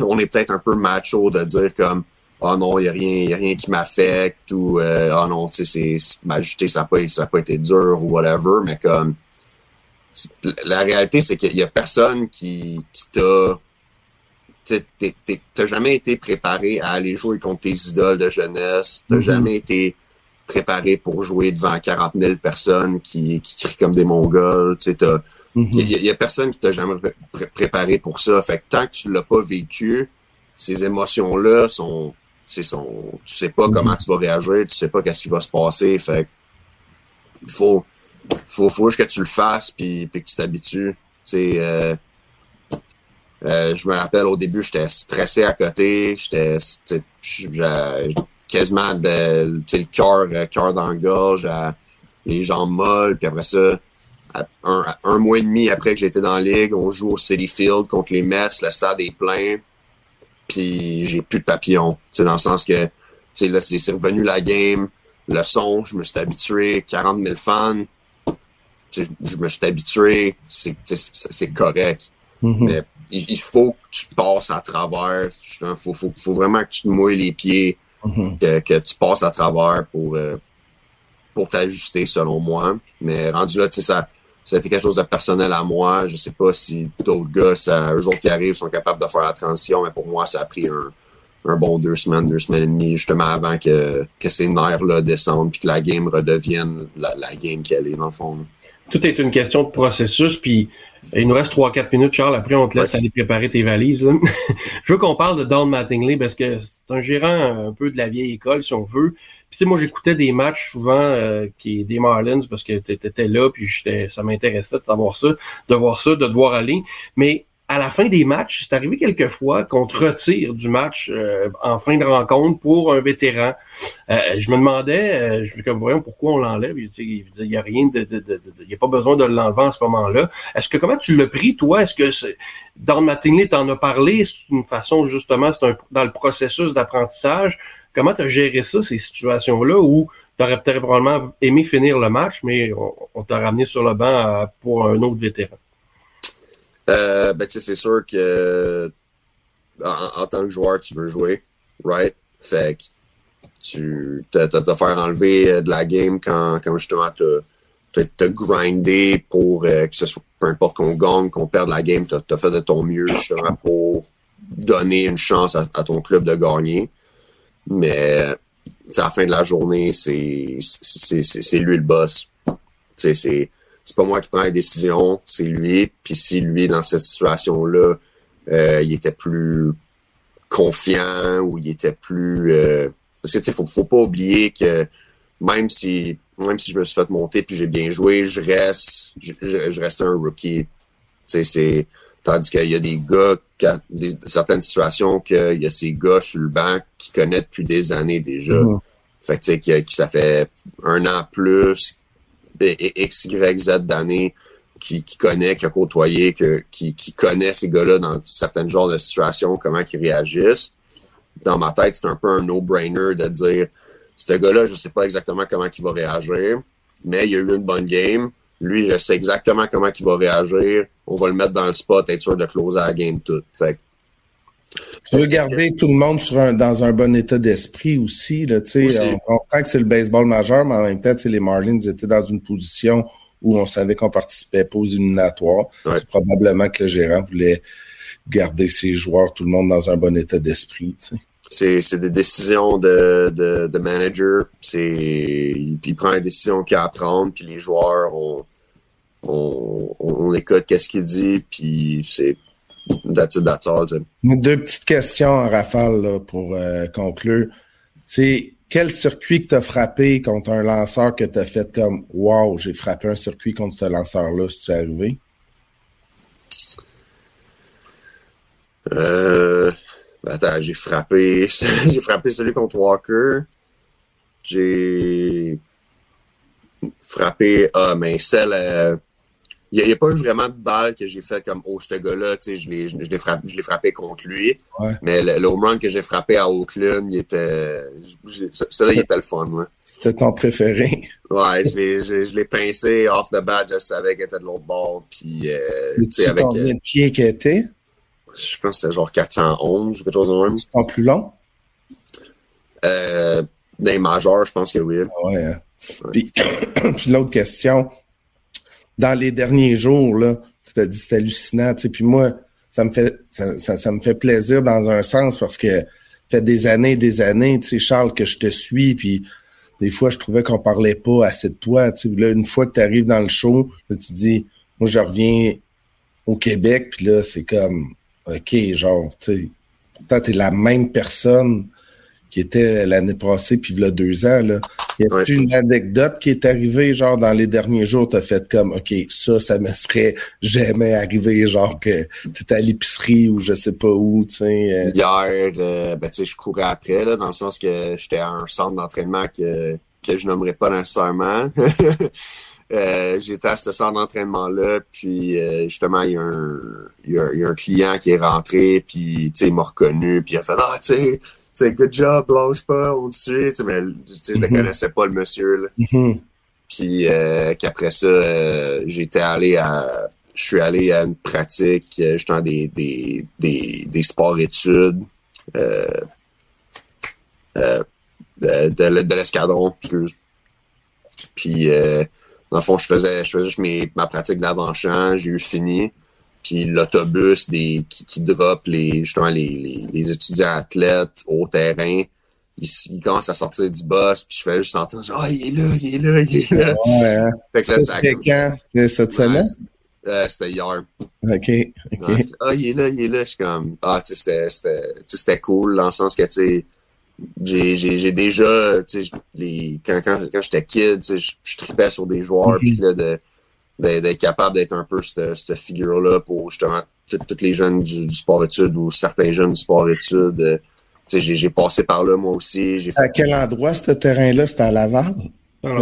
on est peut-être un peu macho de dire comme oh non, il n'y a rien, a rien qui m'affecte ou euh, oh non, tu sais, m'ajuster, ça n'a pas, ça pas été dur ou whatever, mais comme la réalité, c'est qu'il n'y a personne qui, qui t'a t'as jamais été préparé à aller jouer contre tes idoles de jeunesse. T'as mm-hmm. jamais été préparé pour jouer devant 40 000 personnes qui, qui crient comme des Mongols. Il mm-hmm. y, a personne qui t'a jamais préparé pour ça. Fait que tant que tu l'as pas vécu, ces émotions-là sont, sont, tu sais pas comment tu vas réagir, tu sais pas qu'est-ce qui va se passer. Fait il faut, faut, faut juste que tu le fasses puis, puis que tu t'habitues. Euh, euh, je me rappelle au début, j'étais stressé à côté, j'étais quasiment de, le cœur, euh, cœur dans la gorge, les jambes molles, puis après ça, un, un, mois et demi après que j'étais dans la ligue, on joue au City Field contre les Mets, le stade est plein, puis j'ai plus de papillons. C'est dans le sens que là, c'est revenu la game, le son, je me suis habitué, 40 000 fans, je me suis habitué, c'est correct. Mm-hmm. Mais il, faut que tu passes à travers. Il faut, faut, faut, vraiment que tu te mouilles les pieds, mm-hmm. que, que, tu passes à travers pour, euh, pour t'ajuster, selon moi. Mais rendu là, tu sais, ça, ça a été quelque chose de personnel à moi. Je sais pas si d'autres gars, ça, eux autres qui arrivent, sont capables de faire la transition, mais pour moi, ça a pris un, un bon deux semaines, deux semaines et demie, justement avant que, que ces nerfs-là descendent puis que la game redevienne la, la game qu'elle est, dans le fond. Tout est une question de processus, puis il nous reste 3-4 minutes, Charles. Après, on te laisse aller préparer tes valises. Je veux qu'on parle de Don Mattingly parce que c'est un gérant un peu de la vieille école, si on veut. Puis, moi, j'écoutais des matchs souvent euh, qui des Marlins parce que tu étais là, puis ça m'intéressait de savoir ça, de voir ça, de te voir aller. Mais à la fin des matchs, c'est arrivé quelquefois qu'on te retire du match euh, en fin de rencontre pour un vétéran. Euh, je me demandais, euh, je comme voyons pourquoi on l'enlève? Il n'y a rien de, de, de, il y a pas besoin de l'enlever en ce moment-là. Est-ce que comment tu l'as pris toi? Est-ce que c'est, dans le matinée t'en as parlé? C'est une façon justement, c'est dans le processus d'apprentissage? Comment tu as géré ça ces situations-là où tu aurais peut-être probablement aimé finir le match, mais on, t'a ramené sur le banc pour un autre vétéran? Euh, ben, c'est sûr que en, tant que joueur, tu veux jouer, right? Fait que tu te, te, faire enlever euh, de la game quand, quand justement tu te grindé pour euh, que ce soit peu importe qu'on gagne, qu'on perde la game, tu as, fait de ton mieux justement pour donner une chance à, ton club de gagner. Mais à la fin de la journée, c'est lui le boss. C'est pas moi qui prends les décisions, c'est lui. Puis si lui, dans cette situation-là, euh, il était plus confiant ou il était plus... Euh, parce que, tu faut, faut pas oublier que même si même si je me suis fait monter puis j'ai bien joué, je reste je, reste un rookie. C'est... Tandis qu'il y a des gars, des, certaines situations qu'il y a ces gars sur le banc qui connaissent depuis des années déjà. Mm-hmm. Fait que, tu sais, que, ça fait un an plus, X, Y, Z d'années qui, qui connaît, qui a côtoyé, qui, qui connaît ces gars-là dans certains genres de situations, comment ils réagissent. Dans ma tête, c'est un peu un no-brainer de dire ce gars-là, je sais pas exactement comment il va réagir, mais il a eu une bonne game. Lui, je sais exactement comment il va réagir. On va le mettre dans le spot, être sûr de closer la game toute. Fait tu veux garder tout le monde sur un, dans un bon état d'esprit aussi. Là, aussi. On comprend que c'est le baseball majeur, mais en même temps, les Marlins étaient dans une position où on savait qu'on participait pas aux éliminatoires. C'est probablement que le gérant voulait garder ses joueurs, tout le monde dans un bon état d'esprit. C'est, des décisions de, de, de manager. C'est, il prend une décision qu'il a à prendre, puis les joueurs, on, on, on écoute qu'est-ce qu'il dit, puis c'est That's it, that's all. Deux petites questions en rafale pour euh, conclure. C'est quel circuit que tu as frappé contre un lanceur que tu as fait comme Wow, j'ai frappé un circuit contre ce lanceur-là, si tu es arrivé? Euh, attends, j'ai frappé. j'ai frappé celui contre Walker. J'ai frappé. Ah, mais celle. Euh, il n'y a, pas eu vraiment de balle que j'ai fait comme oh ce gars-là, tu sais, je l'ai, je, l'ai frappé, je l'ai frappé contre lui. Mais le, home run que j'ai frappé à Oakland, il était. Celui-là, il était le fun. C'était ton préféré. Ouais, je l'ai, je, l'ai pincé off the bat, je savais qu'il était de l'autre bord. Puis, euh, tu sais, avec. Combien de pieds qu'il était? Je pense que c'était genre 411 ou quelque chose de même. C'est plus long? Euh, dans les majeurs, je pense que oui. Ouais. Hein. Puis, puis l'autre question, dans les derniers jours, là, tu dit, c'est hallucinant. Tu sais, puis moi, ça me fait ça, ça, me fait plaisir dans un sens parce que fait des années et des années, tu sais, Charles, que je te suis, puis des fois, je trouvais qu'on parlait pas assez de toi. Tu sais, là, une fois que tu arrives dans le show, là, tu dis, moi, je reviens au Québec, puis là, c'est comme, OK, genre, tu sais, pourtant, tu es la même personne qui était l'année passée, puis il y a deux ans. Là. Y a une anecdote qui est arrivée, genre, dans les derniers jours, t'as fait comme, OK, ça, ça me serait jamais arrivé, genre, que t'étais à l'épicerie ou je sais pas où, tu sais. Euh. Hier, euh, ben, tu sais, je courais après, là, dans le sens que j'étais à un centre d'entraînement que, que je nommerais pas nécessairement. Euh, j'étais à ce centre d'entraînement-là, puis justement, il y, a un, il, y a, il y, a un client qui est rentré, puis il m'a reconnu, puis il a fait Ah, tu sais, c'est good job, lâche pas, on te suit. mais je ne mhm. connaissais pas le monsieur. Là. Mhm. Puis euh, qu'après ça, euh, j'étais allé à. Je suis allé à une pratique, euh, justement, des, des, des, des sports-études de, de, l'escadron, excuse. Puis, dans le fond, je faisais, je faisais juste mes, ma pratique d'avant-champ, j'ai eu fini. Puis l'autobus des qui, qui drop les justement les, les, étudiants athlètes au terrain il, commence à sortir du boss puis je fais juste entendre ah oh, il est là il est là il est là ouais, fait que là, c'était quand? C'était cette semaine? euh, c'était hier. Ok ah il est là il est là je suis comme ah tu sais c'était c'était cool dans le sens que tu sais j'ai j'ai déjà tu sais les quand quand quand j'étais kid tu sais je, je tripais sur des joueurs mm-hmm. puis là de d'être capable d'être un peu cette, cette figure-là pour justement tous les jeunes du, sport-études ou certains jeunes du sport-études. Euh, j'ai passé par là, moi aussi. Fait... À quel endroit, ce terrain-là? C'était à Laval?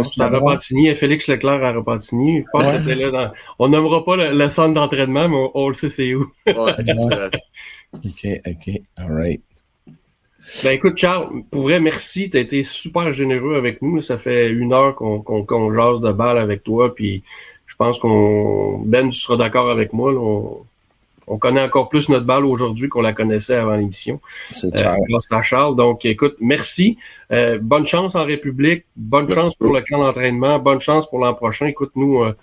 C'était à Repentigny, Félix Leclerc à Repentigny. Je pense que c'était là dans... On nommera pas le, centre d'entraînement, mais on, le sait c'est où. ouais, c'est ça. OK, OK. All right. Ben écoute, Charles, pour vrai, merci. Tu as été super généreux avec nous. Ça fait une heure qu'on qu'on jase de balle avec toi. Puis je pense qu'on Ben tu seras d'accord avec moi. on, connaît encore plus notre balle aujourd'hui qu'on la connaissait avant l'émission. C'est euh, grâce à Charles. Donc, écoute, merci. Euh, bonne chance en République. Bonne chance pour le camp d'entraînement. Bonne chance pour l'an prochain. Écoute, nous, euh,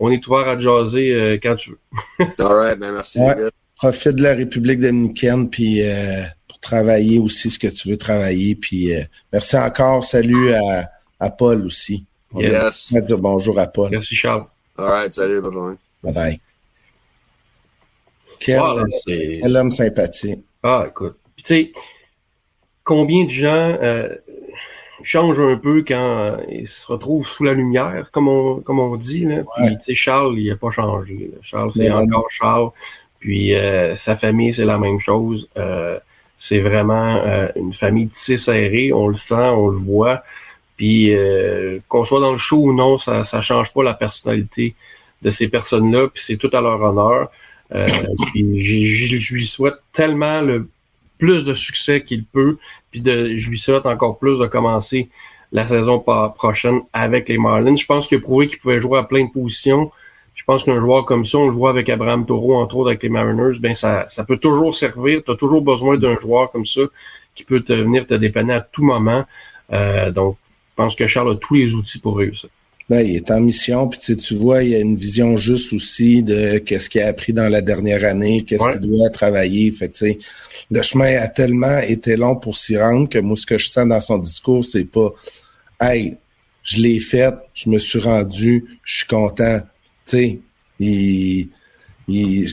on est ouvert à jaser quand tu veux. All right, ben merci. Profite de la République dominicaine puis pour travailler aussi ce que tu veux travailler. Puis merci encore. Salut à, à Paul aussi. Yes. Dire bonjour à Paul. Merci Charles. All right, salut, bonne journée. Bye bye. Quel, homme sympathique. Ah, écoute. Tu sais, combien de gens euh, changent un peu quand euh, ils se retrouvent sous la lumière, comme on, comme on dit. Là. Puis, tu sais, Charles, il n'a pas changé. Charles, c'est encore Charles. Puis, euh, sa famille, c'est la même chose. C'est vraiment une famille tissée serrée. On le sent, on le voit. Puis euh, qu'on soit dans le show ou non, ça ne change pas la personnalité de ces personnes-là, puis c'est tout à leur honneur. Euh, je lui souhaite tellement le plus de succès qu'il peut, puis de, je lui souhaite encore plus de commencer la saison prochaine avec les Marlins. Je pense qu'il a prouvé qu'il pouvait jouer à plein de positions. Je pense qu'un joueur comme ça, on le voit avec Abraham Taureau, entre autres avec les Mariners, ben ça, ça peut toujours servir. Tu as toujours besoin d'un joueur comme ça qui peut te venir te dépanner à tout moment. Euh, donc, je pense que Charles a tous les outils pour réussir. Ben, il est en mission, puis tu, vois, il y a une vision juste aussi de qu'est-ce qu'il a appris dans la dernière année, qu'est-ce qu'il doit travailler. Fait que, le chemin a tellement été long pour s'y rendre que moi, ce que je sens dans son discours, c'est pas Hey, je l'ai fait, je me suis rendu, je suis content. Tu sais, il, il,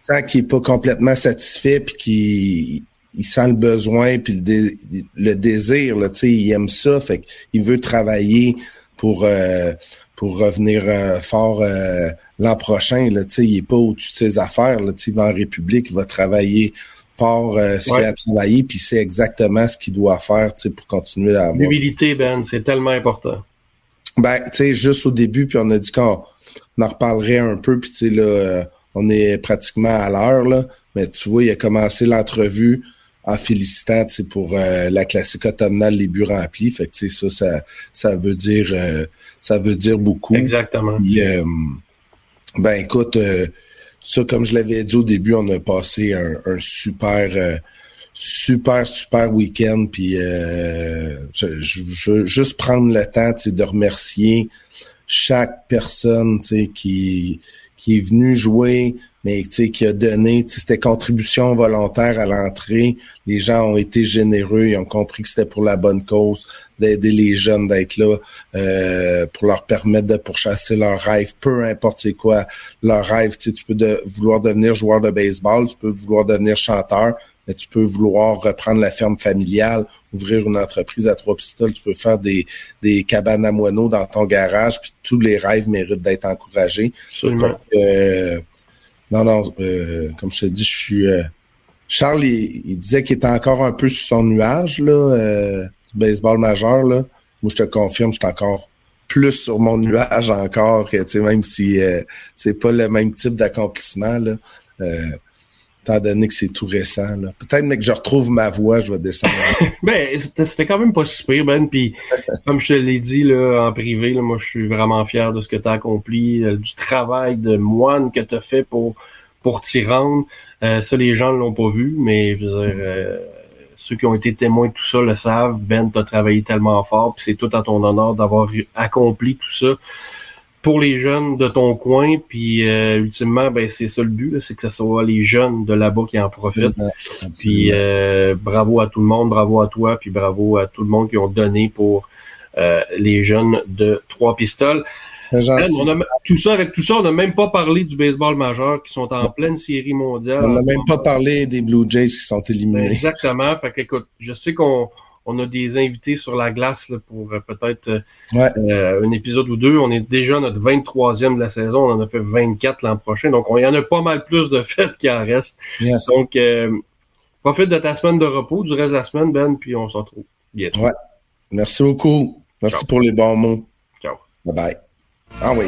sent qu'il est pas complètement satisfait puis qu'il il sent le besoin puis le, le désir là, il aime ça, fait qu'il veut travailler pour euh, pour revenir euh, fort euh, l'an prochain là, il est pas au-dessus de ses affaires là, il va en République, il va travailler fort ce qu'il a travaillé puis c'est exactement ce qu'il doit faire pour continuer à L'humilité Ben, c'est tellement important. Ben, tu sais juste au début puis on a dit qu'on en reparlerait un peu puis tu sais là on est pratiquement à l'heure là, mais tu vois, il a commencé l'entrevue en félicitant pour euh, la classique automnale les buts remplis. Fait que ça, ça, ça veut dire euh, ça veut dire beaucoup. Exactement. Euh, ben écoute, ça, comme je l'avais dit au début, on a passé un, super super, super week-end. Puis je, je, veux juste prendre le temps de remercier chaque personne qui, qui est venue jouer, mais qui a donné, c'était contribution volontaire à l'entrée. Les gens ont été généreux, ils ont compris que c'était pour la bonne cause, d'aider les jeunes, d'être là, euh, pour leur permettre de pourchasser leurs rêves, peu importe c'est quoi leur rêve. Tu peux de, vouloir devenir joueur de baseball, tu peux vouloir devenir chanteur, mais tu peux vouloir reprendre la ferme familiale, ouvrir une entreprise à trois pistoles, tu peux faire des, des cabanes à moineaux dans ton garage, puis tous les rêves méritent d'être encouragés. Absolument. Euh, non, non, euh, comme je te dis, je suis... Euh, Charles, il, disait qu'il était encore un peu sur son nuage, là, du baseball majeur, là. Moi, je te confirme, je suis encore plus sur mon nuage encore, tu sais, même si c'est pas le même type d'accomplissement, là étant donné que c'est tout récent. Peut-être mais que je retrouve ma voix, je vais descendre. ben, c'était quand même pas si pire, Ben. Puis, comme je te l'ai dit là, en privé, là, moi, je suis vraiment fier de ce que tu as accompli, euh, du travail de moine que tu as fait pour, pour t'y rendre. Euh, ça, les gens ne l'ont pas vu, mais je veux dire, euh, ceux qui ont été témoins de tout ça le savent. Ben, tu as travaillé tellement fort, puis c'est tout à ton honneur d'avoir accompli tout ça pour les jeunes de ton coin, puis euh, ultimement, ben c'est ça le but, c'est que ce soit les jeunes de là-bas qui en profitent. Puis euh, bravo à tout le monde, bravo à toi, puis bravo à tout le monde qui ont donné pour euh, les jeunes de Trois Pistoles. tout ça, avec tout ça, on n'a même pas parlé du baseball majeur qui sont en pleine série mondiale. On n'a même pas parlé des Blue Jays qui sont éliminés. Exactement. Fait qu'écoute, je sais qu'on on a des invités sur la glace pour euh, peut-être euh, euh, un épisode ou deux. On est déjà notre 23e de la saison. On en a fait 24 l'an prochain. Donc, il y en a pas mal plus de fêtes qui en restent. Donc, profite de ta semaine de repos, du reste de la semaine, Ben, puis on se retrouve bientôt. Ouais. Merci beaucoup. Merci pour les bons mots. Ciao. Bye bye. Ah oui.